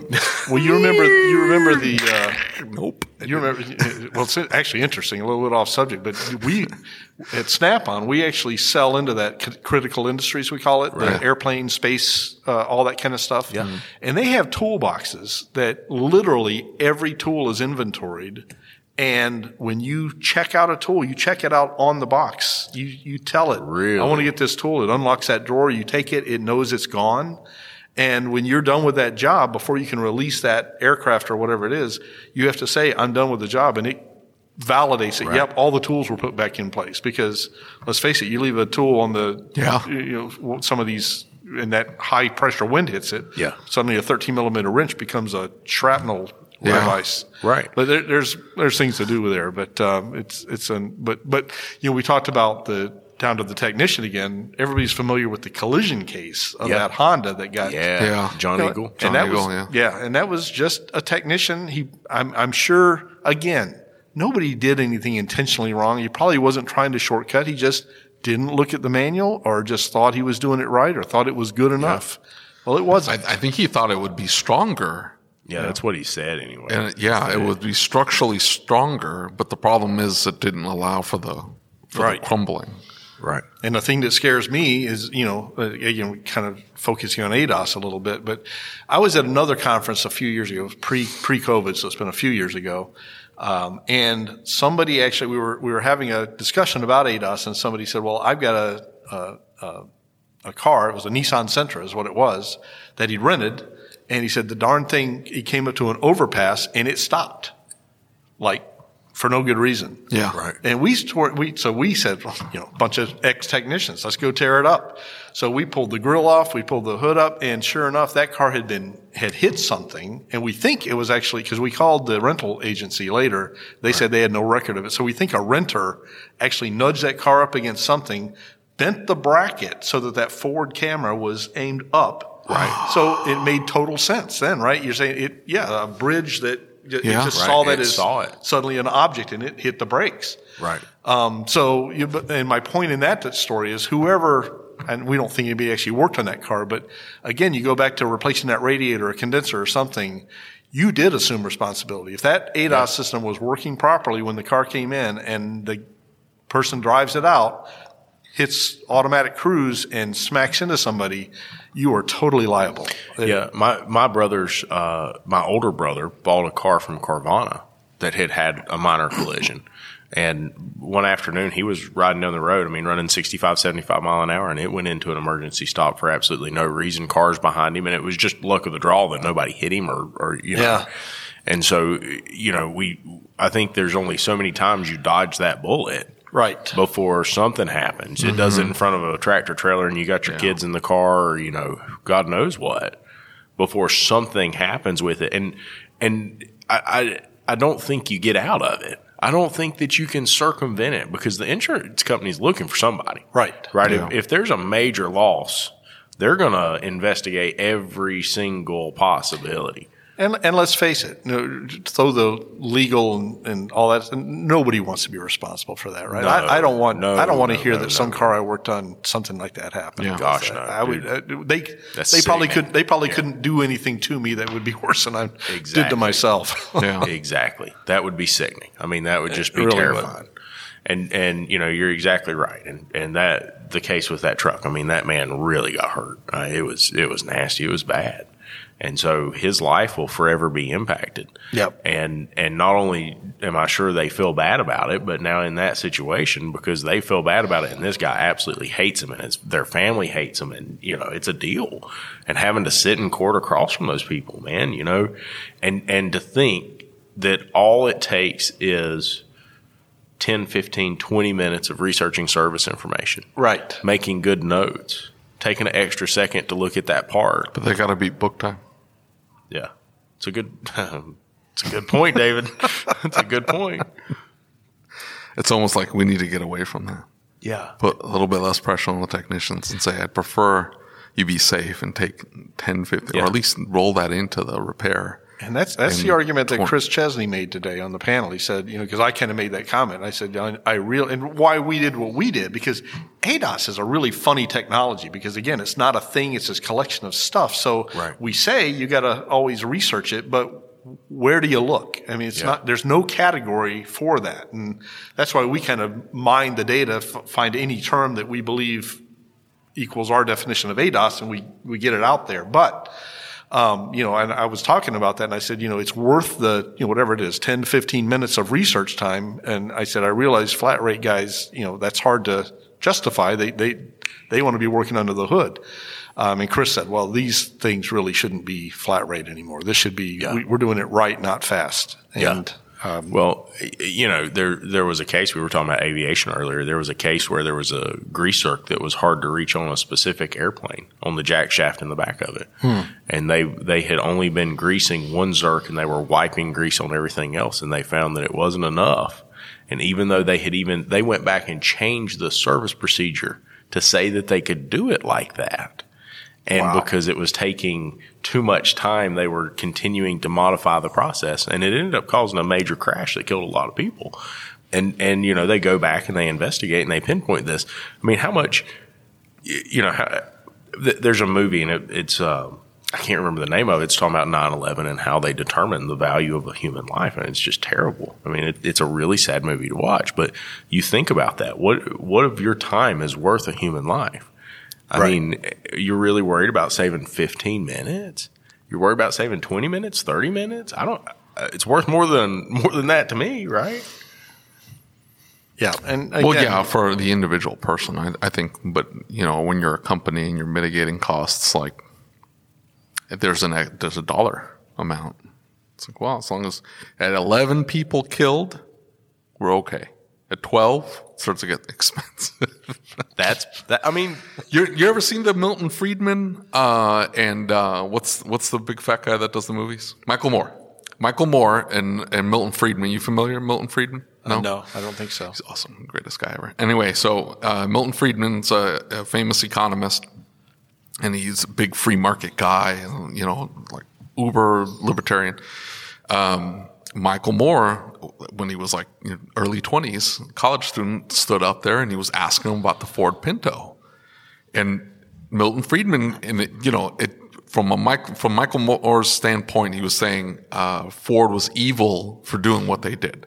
well, you remember, you remember the, uh, nope. You remember? Well, it's actually interesting, a little bit off subject, but we at Snap-on we actually sell into that c- critical industries we call it, the airplane, space, uh, all that kind of stuff. Yeah. And they have toolboxes that literally every tool is inventoried. And when you check out a tool, you check it out on the box. You you tell it, Really? I want to get this tool. It unlocks that drawer. You take it. It knows it's gone. And when you're done with that job, before you can release that aircraft or whatever it is, you have to say, I'm done with the job. And it validates it. Yep, all the tools were put back in place. Because let's face it, you leave a tool on the, Yeah. you know, some of these, and that high pressure wind hits it. Yeah. Suddenly a 13 millimeter wrench becomes a shrapnel Yeah. device. Right. But there, there's, there's things to do there. But, um, it's, it's an, but, but, you know, we talked about the, down to the technician again. Everybody's familiar with the collision case of Yeah. that Honda that got yeah, Yeah. John you know, Eagle. John and that Eagle, was, yeah. and that was just a technician. He, I'm, I'm sure, again, nobody did anything intentionally wrong. He probably wasn't trying to shortcut. He just didn't look at the manual or just thought he was doing it right or thought it was good enough. Well, it wasn't. I think he thought it would be stronger. Yeah, that's what he said anyway. And yeah, it would be structurally stronger, but the problem is it didn't allow for the, for Right. the crumbling. right. And the thing that scares me is, you know, uh, again, kind of focusing on ADAS a little bit, but I was at another conference a few years ago, pre, pre-COVID, so it's been a few years ago. Um, and somebody actually, we were, we were having a discussion about ADAS and somebody said, well, I've got a, a, a, a car. It was a Nissan Sentra is what it was that he'd rented. And he said the darn thing, he came up to an overpass and it stopped. Like, for no good reason. Yeah. Right. And we, st- we so we said, you know, a bunch of ex technicians, let's go tear it up. So we pulled the grill off, we pulled the hood up, and sure enough, that car had been had hit something, and we think it was actually because we called the rental agency later. They said they had no record of it, so we think a renter actually nudged that car up against something, bent the bracket so that that forward camera was aimed up. Right. So it made total sense then, right? You're saying it, yeah, a bridge that it Yeah. just Right. saw that It as saw it. suddenly an object and it hit the brakes. Right. Um, so, you, and my point in that story is whoever and we don't think anybody actually worked on that car, but again, you go back to replacing that radiator or condenser or something, you did assume responsibility. If that ADAS yeah. system was working properly when the car came in and the person drives it out, hits automatic cruise and smacks into somebody, you are totally liable. Yeah, my my brother's uh, my older brother bought a car from Carvana that had had a minor collision. And one afternoon he was riding down the road, I mean, running 65, 75 mile an hour, and it went into an emergency stop for absolutely no reason. Cars behind him, and it was just luck of the draw that nobody hit him or, or you know. Yeah. And so, you know, we, I think there's only so many times you dodge that bullet. Right. Before something happens. Mm-hmm. It does it in front of a tractor trailer and you got your yeah. kids in the car or, you know, God knows what before something happens with it. And, and I, I, I don't think you get out of it. I don't think that you can circumvent it because the insurance company is looking for somebody. Right. Right. Yeah. If, if there's a major loss, they're going to investigate every single possibility. And, and let's face it, you know, throw the legal and, and, all that. Nobody wants to be responsible for that, right? No, I, I, don't want. No, I don't want to no, hear that some car I worked on something like that happened. Yeah. Gosh, no. I would. Uh, they they probably could. They probably yeah. couldn't do anything to me that would be worse than I exactly. did to myself. yeah, exactly. That would be sickening. I mean, that would just be really terrifying. Would. And and you know, you're exactly right. And and that the case with that truck. I mean, that man really got hurt. Uh, it was it was nasty. It was bad. And so his life will forever be impacted. Yep. And and not only am I sure they feel bad about it, but now in that situation because they feel bad about it, and this guy absolutely hates him, and his, their family hates him, and you know it's a deal. And having to sit in court across from those people, man, you know, and and to think that all it takes is 10, 15, 20 minutes of researching service information. Right. Making good notes. Taking an extra second to look at that part. But they got to beat book time. Yeah, it's a good. it's a good point, David. it's a good point. It's almost like we need to get away from that. Yeah. Put a little bit less pressure on the technicians and say, I prefer you be safe and take 10, 15, yeah. or at least roll that into the repair and that's that's the argument that Chris Chesney made today on the panel. He said, you know, because I kind of made that comment. I said, I, I real and why we did what we did because ADAS is a really funny technology because again, it's not a thing; it's this collection of stuff. So right. we say you got to always research it, but where do you look? I mean, it's yeah. not, there's no category for that. And that's why we kind of mine the data, f- find any term that we believe equals our definition of ADAS and we, we get it out there. But, um, you know, and I was talking about that and I said, you know, it's worth the, you know, whatever it is, 10 to 15 minutes of research time. And I said, I realize flat rate guys, you know, that's hard to justify. They, they, they want to be working under the hood. Um, and Chris said, well, these things really shouldn't be flat rate anymore. This should be, yeah. we, are doing it right, not fast. And, yeah. Um, well, you know, there there was a case we were talking about aviation earlier. There was a case where there was a grease zerk that was hard to reach on a specific airplane on the jack shaft in the back of it, hmm. and they they had only been greasing one zerk and they were wiping grease on everything else, and they found that it wasn't enough. And even though they had even they went back and changed the service procedure to say that they could do it like that and wow. because it was taking too much time, they were continuing to modify the process, and it ended up causing a major crash that killed a lot of people. And and you know they go back and they investigate and they pinpoint this. I mean, how much? You know, how, there's a movie and it, it's. Uh, I can't remember the name of it. It's talking about 9-11 and how they determine the value of a human life. And it's just terrible. I mean, it, it's a really sad movie to watch, but you think about that. What, what of your time is worth a human life? I right. mean, you're really worried about saving 15 minutes? You're worried about saving 20 minutes, 30 minutes? I don't, uh, it's worth more than, more than that to me, right? Yeah. And again, well, yeah, for the individual person, I, I, think, but you know, when you're a company and you're mitigating costs, like if there's an, there's a dollar amount, it's like, well, as long as at 11 people killed, we're okay. At 12, starts to get expensive. That's that. I mean, you you ever seen the Milton Friedman uh, and uh, what's what's the big fat guy that does the movies? Michael Moore. Michael Moore and and Milton Friedman. You familiar, Milton Friedman? No, uh, no, I don't think so. He's awesome, greatest guy ever. Anyway, so uh, Milton Friedman's a, a famous economist, and he's a big free market guy. You know, like uber libertarian. Um, Michael Moore, when he was like early 20s, college student, stood up there and he was asking him about the Ford Pinto. And Milton Friedman, and it, you know, it from a Mike, from Michael Moore's standpoint, he was saying uh, Ford was evil for doing what they did,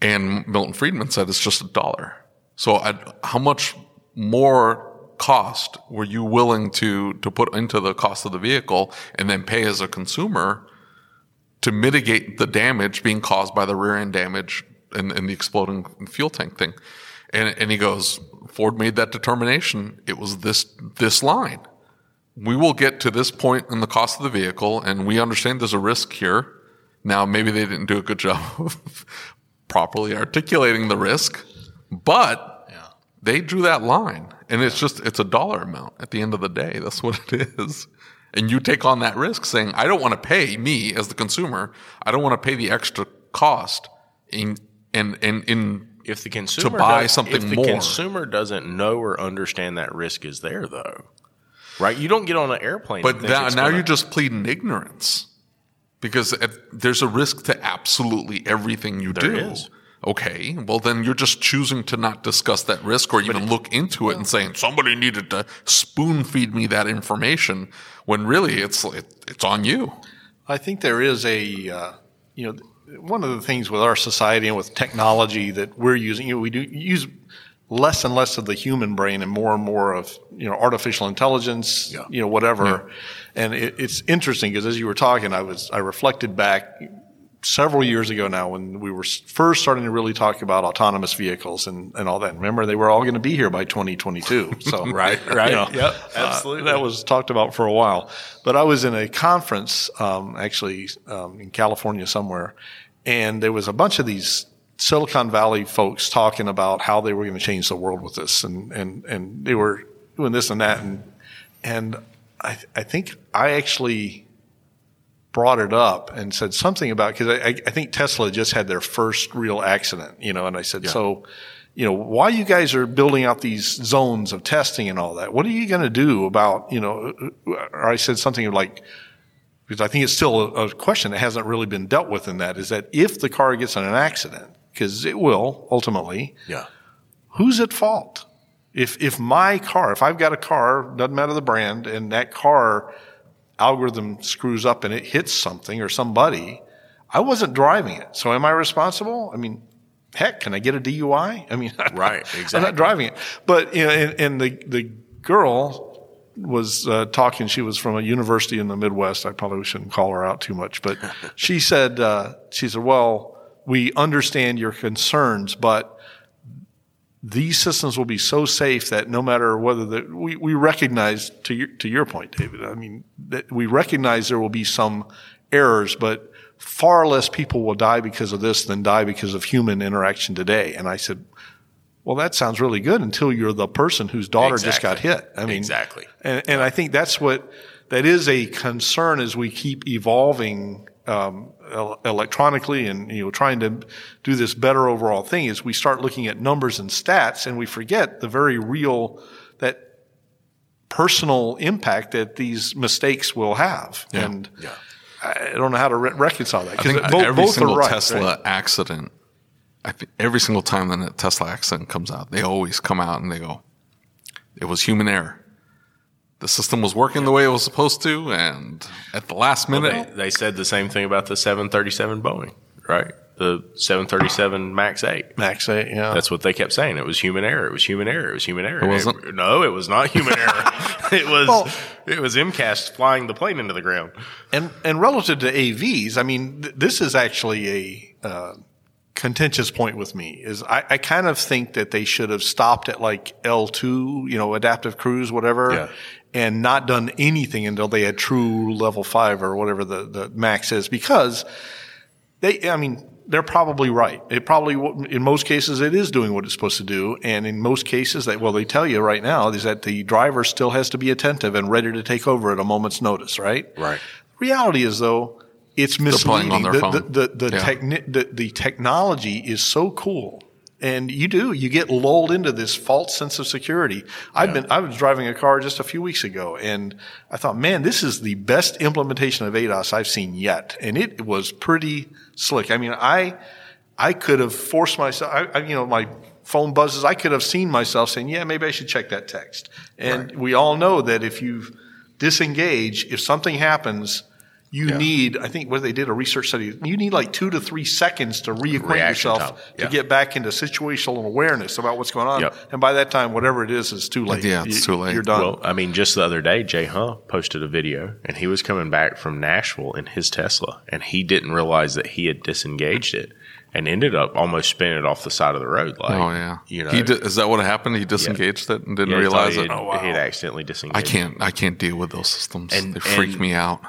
and Milton Friedman said it's just a dollar. So, at, how much more cost were you willing to to put into the cost of the vehicle and then pay as a consumer to mitigate the damage being caused by the rear end damage and, and the exploding fuel tank thing? And, and he goes, Ford made that determination. It was this this line. We will get to this point in the cost of the vehicle, and we understand there's a risk here. Now, maybe they didn't do a good job of properly articulating the risk, but they drew that line and it's just it's a dollar amount at the end of the day that's what it is and you take on that risk saying i don't want to pay me as the consumer i don't want to pay the extra cost in and and in if the consumer to buy something if the more. consumer doesn't know or understand that risk is there though right you don't get on an airplane but think now, gonna- you're just pleading ignorance because there's a risk to absolutely everything you do is. Okay well then you're just choosing to not discuss that risk or even look into it and saying somebody needed to spoon feed me that information when really it's it, it's on you I think there is a, uh, you know, one of the things with our society and with technology that we're using, you know, we do use less and less of the human brain and more and more of, you know, artificial intelligence, Yeah. you know, whatever. And it, it's interesting because as you were talking, I was, I reflected back several years ago now when we were first starting to really talk about autonomous vehicles and, and all that. Remember, they were all going to be here by 2022. So, Right, right. you know, Yep, uh, absolutely. that was talked about for a while. But I was in a conference, um, actually, um, in California somewhere, and there was a bunch of these Silicon Valley folks talking about how they were going to change the world with this, and and and they were doing this and that, and and I I think I actually brought it up and said something about because I, I think Tesla just had their first real accident, you know, and I said so. You know, why you guys are building out these zones of testing and all that, what are you going to do about, you know, or I said something like, because I think it's still a, a question that hasn't really been dealt with in that is that if the car gets in an accident, because it will ultimately, yeah who's at fault? If if my car, if I've got a car, doesn't matter the brand, and that car algorithm screws up and it hits something or somebody, I wasn't driving it. So am I responsible? I mean, heck, can I get a DUI? I mean, Right, exactly. I'm not driving it. But you know, and, and the the girl was uh, talking. She was from a university in the Midwest. I probably shouldn't call her out too much, but she said uh, she said, "Well, we understand your concerns, but." These systems will be so safe that no matter whether the, we, we recognize to your, to your point, David, I mean, that we recognize there will be some errors, but far less people will die because of this than die because of human interaction today. And I said, well, that sounds really good until you're the person whose daughter just got hit. I mean, Exactly. And, and I think that's what, that is a concern as we keep evolving, um, el- electronically and, you know, trying to do this better overall thing is we start looking at numbers and stats and we forget the very real, that personal impact that these mistakes will have. And yeah. I don't know how to re- reconcile that I think bo- every both single are right. Tesla right? accident, I think every single time that a Tesla accident comes out, they always come out and they go, "It was human error. The system was working the way it was supposed to, and at the last They, minute, they said the same thing about the 737 Boeing, right? The 737 MAX 8. Max 8, yeah. That's what they kept saying. It was human error. It was human error. It was human error. It wasn't? no, it was not human error. it was Well- it was MCAS flying the plane into the ground. And and relative to AVs, I mean, th- this is actually a uh, contentious point with me. Is I, I kind of think that they should have stopped at like L two, you know, adaptive cruise, whatever, Yeah. And not done anything until they had true level five or whatever the the max is, because they, I mean. They're probably right. It probably, in most cases, it is doing what it's supposed to do. And in most cases, that well, they tell you right now is that the driver still has to be attentive and ready to take over at a moment's notice, right? Right. Reality is though, it's misleading. the. The, the, the, Yeah. techni- the, the technology is so cool. And you do, you get lulled into this false sense of security. I've been, I was driving a car just a few weeks ago and I thought, man, this is the best implementation of ADAS I've seen yet. And it was pretty slick. I mean, I, I could have forced myself, I, I, you know, my phone buzzes, I could have seen myself saying, yeah, maybe I should check that text. And we all know that if you disengage, if something happens, you Yeah. need, I think what they did a research study, you need like two to three seconds to reacquaint Reaction yourself yeah. to get back into situational awareness about what's going on. Yep. And by that time, whatever it is, is too late. Yeah, it's You- too late. You're done. Well, I mean, just the other day, Jay Huh posted a video, and he was coming back from Nashville in his Tesla, and he didn't realize that he had disengaged it, and ended up almost spinning it off the side of the road. Like, oh yeah. you know, he di- is that what happened? He disengaged it and didn't yeah, realize he it. Oh, wow. he had accidentally disengaged. I can't. I can't deal with those systems. And- they freak and- me out.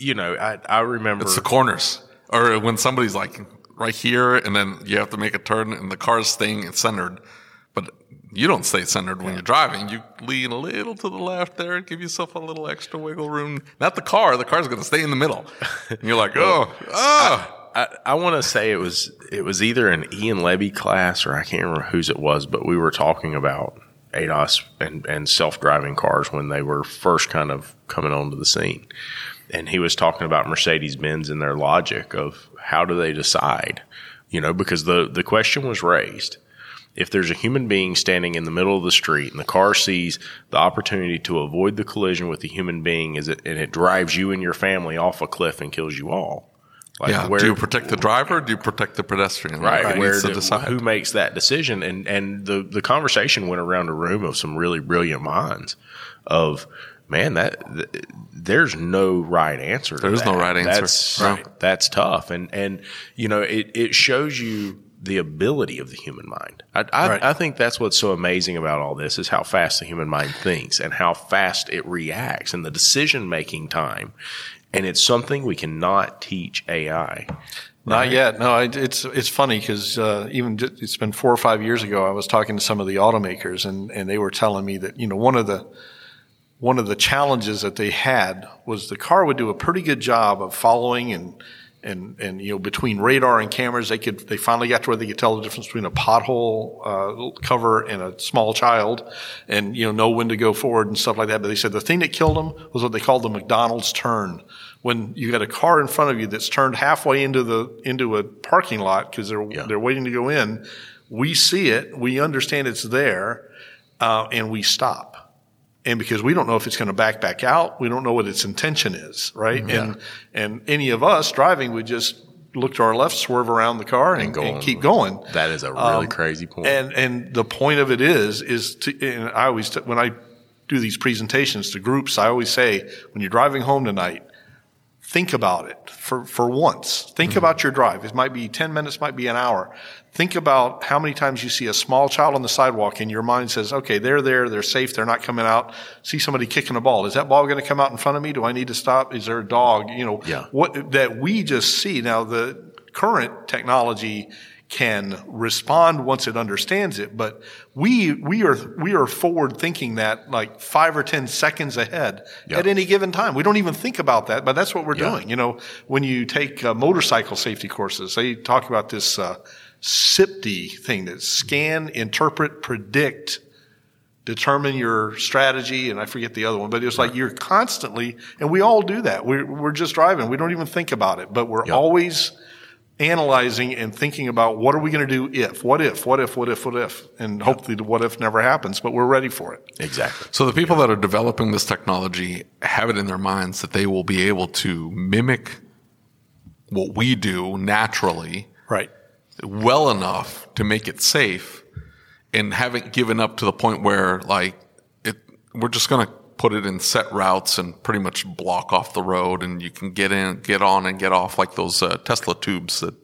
You know, I I remember It's the corners, or when somebody's like right here, and then you have to make a turn, and the car's staying centered, but you don't stay centered when you're driving. You lean a little to the left there, and give yourself a little extra wiggle room. Not the car. The car's going to stay in the middle. And you're like, oh, oh. I, I want to say it was it was either an Ian Levy class or I can't remember whose it was, but we were talking about ADAS and, and self driving cars when they were first kind of coming onto the scene. And he was talking about Mercedes Benz and their logic of how do they decide, you know, because the, the question was raised. If there's a human being standing in the middle of the street and the car sees the opportunity to avoid the collision with the human being is it, and it drives you and your family off a cliff and kills you all. Like yeah. where- do you protect the driver? Or do you protect the pedestrian? right, Like, where do- who makes that decision and and the the conversation went around a room of some really brilliant minds of man that th- there's no right answer to There is no right answer. that's No. that's tough and and you know it it shows you the ability of the human mind. I, I, Right. I think that's what's so amazing about all this is how fast the human mind thinks and how fast it reacts and the decision making time. And it's something we cannot teach AI. Not yet. No, I, it's it's funny because uh, even it's been four or five years ago. I was talking to some of the automakers, and and they were telling me that you know one of the one of the challenges that they had was the car would do a pretty good job of following and and and you know between radar and cameras they could they finally got to where they could tell the difference between a pothole uh, cover and a small child and you know know when to go forward and stuff like that. But they said the thing that killed them was what they called the McDonald's turn. When you got a car in front of you that's turned halfway into the into a parking lot because they're Yeah. they're waiting to go in we see it we understand it's there uh, and we stop and because we don't know if it's going to back back out, we don't know what its intention is, right? And and any of us driving would just look to our left, swerve around the car, and, go and keep going. That is a really Um, crazy point. And and the point of it is is to and I always when I do these presentations to groups, I always say when you're driving home tonight, think about it for for once. Think mm-hmm. about your drive. It might be 10 minutes, might be an hour. Think about how many times you see a small child on the sidewalk and your mind says, okay, they're there, they're safe, they're not coming out. See somebody kicking a ball. Is that ball going to come out in front of me? Do I need to stop? Is there a dog? You know, Yeah. what that we just see. Now the current technology can respond once it understands it, but we we are we are forward thinking that like five or ten seconds ahead Yeah. at any given time. We don't even think about that, but that's what we're Yeah. doing. You know, when you take uh, motorcycle safety courses, they talk about this uh, SIPD thing that scan, interpret, predict, determine your strategy, and I forget the other one, but it's like you're constantly, and we all do that. We're, we're just driving. We don't even think about it, but we're Yep. always analyzing and thinking about what are we going to do if, what if, what if, what if, what if, and hopefully the what if never happens, but we're ready for it. exactly. So the people that are developing this technology have it in their minds that they will be able to mimic what we do naturally Right. well enough to make it safe and haven't given up to the point where like it we're just going to put it in set routes and pretty much block off the road and you can get in get on and get off like those uh, Tesla tubes that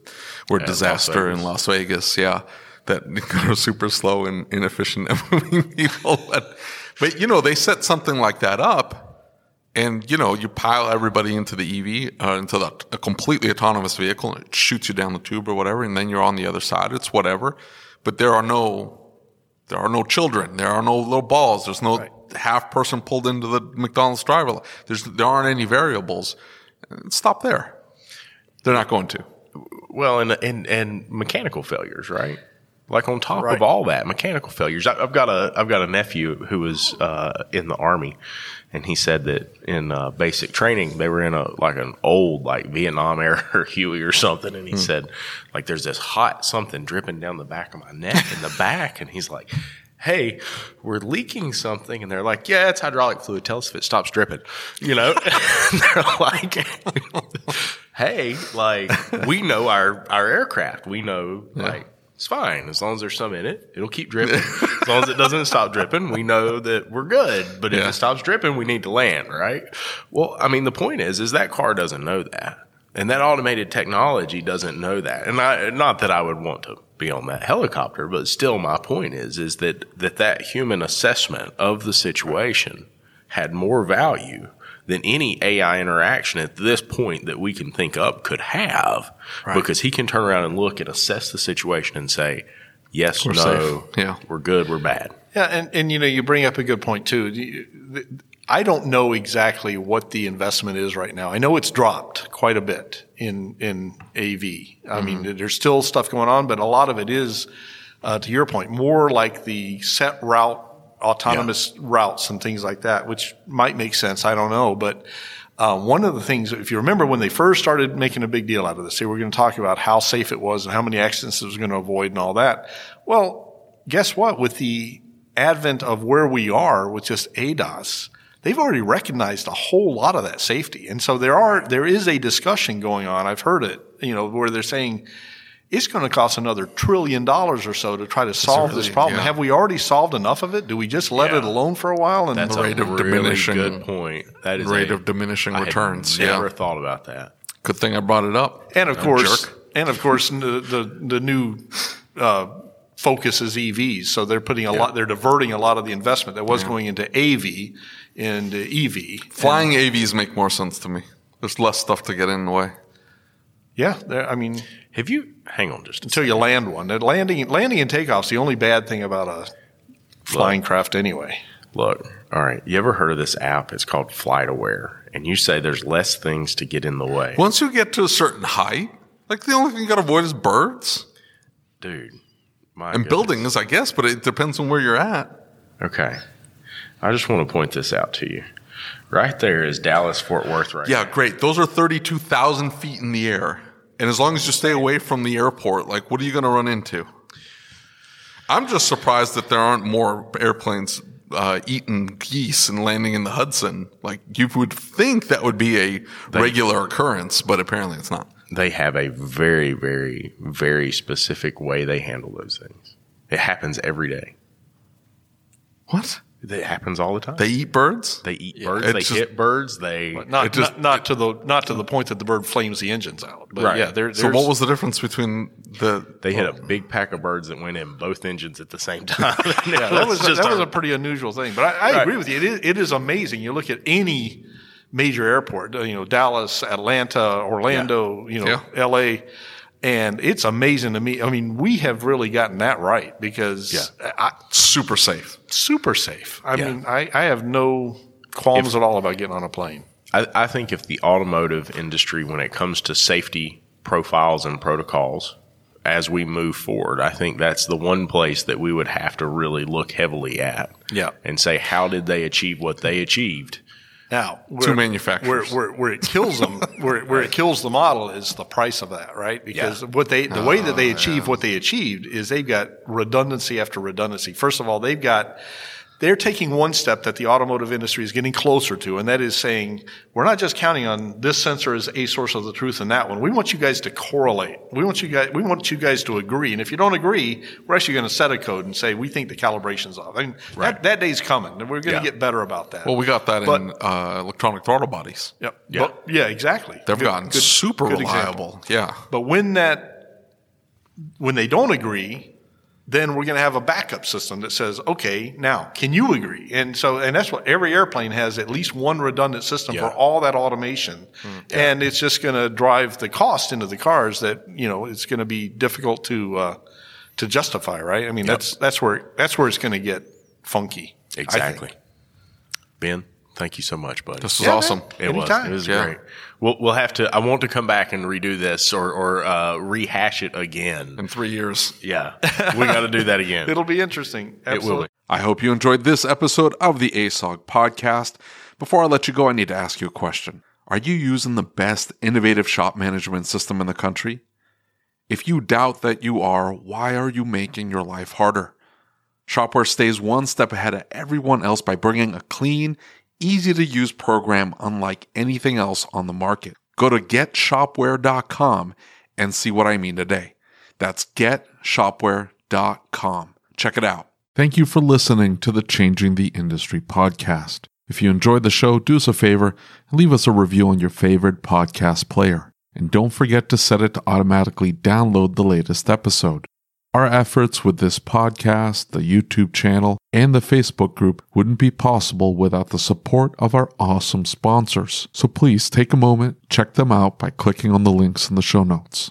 were a Las disaster in Las Vegas yeah. That are super slow and inefficient at moving people. But but you know they set something like that up and you know you pile everybody into the EV uh, into the, a completely autonomous vehicle and it shoots you down the tube or whatever and then you're on the other side. It's whatever. But there are no there are no children. There are no little balls. There's no half person pulled into the McDonald's driver there's there aren't any variables stop there they're not going to Well, and and and mechanical failures, right? Like on top Right. of all that, mechanical failures. I, I've got a I've got a nephew who was uh, in the army, and he said that in uh, basic training they were in a like an old like Vietnam era Huey or something, and he said like there's this hot something dripping down the back of my neck in the back, and he's like. Hey, we're leaking something, and they're like, "Yeah, it's hydraulic fluid. Tell us if it stops dripping." You know, they're like, "Hey, like we know our our aircraft. We know like it's fine as long as there's some in it. It'll keep dripping. as long as it doesn't stop dripping, we know that we're good. But if Yeah. it stops dripping, we need to land, right? Well, I mean, the point is, is that car doesn't know that, and that automated technology doesn't know that. And I, not that I would want to be on that helicopter, but still, my point is, is that that that human assessment of the situation had more value than any AI interaction at this point that we can think up could have because he can turn around and look and assess the situation and say, yes, no, safe. Yeah. we're good, we're bad. Yeah, and, and you know, you bring up a good point too. I don't know exactly what the investment is right now. I know it's dropped quite a bit in in AV. I mean, there's still stuff going on, but a lot of it is, uh, to your point, more like the set route, autonomous routes and things like that, which might make sense. I don't know, but. Uh, one of the things, if you remember when they first started making a big deal out of this, they were going to talk about how safe it was and how many accidents it was going to avoid and all that. Well, guess what? With the advent of where we are with just ADAS, they've already recognized a whole lot of that safety. And so there are, there is a discussion going on. I've heard it, you know, where they're saying it's going to cost another trillion dollars or so to try to solve this problem. yeah. Have we already solved enough of it? Do we just let Yeah. it alone for a while? And That's The rate a of really diminishing- good point. That is rate a- of diminishing I had returns, Never yeah. thought about that. Good thing I brought it up. And of You course, jerk. and of course, the the, the new uh, focus is EVs. So they're putting a lot, they're diverting a lot of the investment that was going into AV into uh, EV. Flying AVs make more sense to me. There's less stuff to get in the way. Yeah, they're- I mean, Have you? Hang on just a until you land one, landing landing and takeoff's the only bad thing about a flying craft anyway. Look, all right. You ever heard of this app? It's called FlightAware, and you say there's less things to get in the way, Once you get to a certain height, like the only thing you got to avoid is birds dude. My and goodness. buildings, I guess, but it depends on where you're at. Okay, I just want to point this out to you. Right there is Dallas Fort Worth, right? Yeah, great. Those are 32,000 feet in the air. And as long as you stay away from the airport, like, what are you going to run into? I'm just surprised that there aren't more airplanes uh, eating geese and landing in the Hudson. Like, you would think that would be a regular occurrence, but apparently it's not. They have a very, very, very specific way they handle those things. It happens every day. What? It happens all the time. They eat birds? They eat birds. It's They just- hit birds. They Not It just- not, not to the not to the point that the bird flames the engines out. But Right. yeah, there, So what was the difference between the? they hit a big pack of birds that went in both engines at the same time. Yeah, that was just that was a- a pretty unusual thing. But I, I Right. agree with you. It is, it is amazing. You look at any major airport, you know, Dallas, Atlanta, Orlando, you know, Yeah. L.A., and it's amazing to me. I mean, we have really gotten that right because yeah. I, Super safe. super safe. I Yeah. mean, I, I have no qualms at all about getting on a plane. I, I think if the automotive industry, when it comes to safety profiles and protocols, as we move forward, I think that's the one place that we would have to really look heavily at. Yeah. And say, how did they achieve what they achieved? Now, Two where, manufacturers. Where, where, where it kills them, where, where it kills the model is the price of that, right? Because what they, the way that they ah. achieve what they achieved is they've got redundancy after redundancy. First of all, they've got, they're taking one step that the automotive industry is getting closer to, and that is saying, we're not just counting on this sensor as a source of the truth in that one. We want you guys to correlate. We want you guys, we want you guys to agree. And if you don't agree, we're actually going to set a code and say, we think the calibration's off. I mean, that, that day's coming, and we're going to Yeah. get better about that. Well, we got that But- in uh, electronic throttle bodies. Yep. Yeah. But- yeah, exactly. They've Good- gotten good- super good reliable. example. Yeah. But when that, when they don't agree, then we're going to have a backup system that says, okay, now can you agree? And so, and that's what every airplane has at least one redundant system Yeah. for all that automation. And it's just going to drive the cost into the cars that, you know, it's going to be difficult to, uh, to justify, right? I mean, that's, that's where, that's where it's going to get funky. Exactly. Ben, Thank you so much, buddy. This was Yeah, awesome. man. It was. It was Yeah. great. We'll, we'll have to. I want to come back and redo this or or uh, rehash it again. In three years. Yeah, we got to do that again. It'll be interesting. It will. Be. I hope you enjoyed this episode of the ASOG podcast. Before I let you go, I need to ask you a question. Are you using the best innovative shop management system in the country? If you doubt that you are, why are you making your life harder? Shop-Ware stays one step ahead of everyone else by bringing a clean, easy to use program unlike anything else on the market. Go to getshopware.com and see what I mean today. That's getshopware.com. Check it out. Thank you for listening to the Changing the Industry podcast. If you enjoyed the show, do us a favor and leave us a review on your favorite podcast player. And don't forget to set it to automatically download the latest episode. Our efforts with this podcast, the YouTube channel, and the Facebook group wouldn't be possible without the support of our awesome sponsors. So please take a moment, check them out by clicking on the links in the show notes.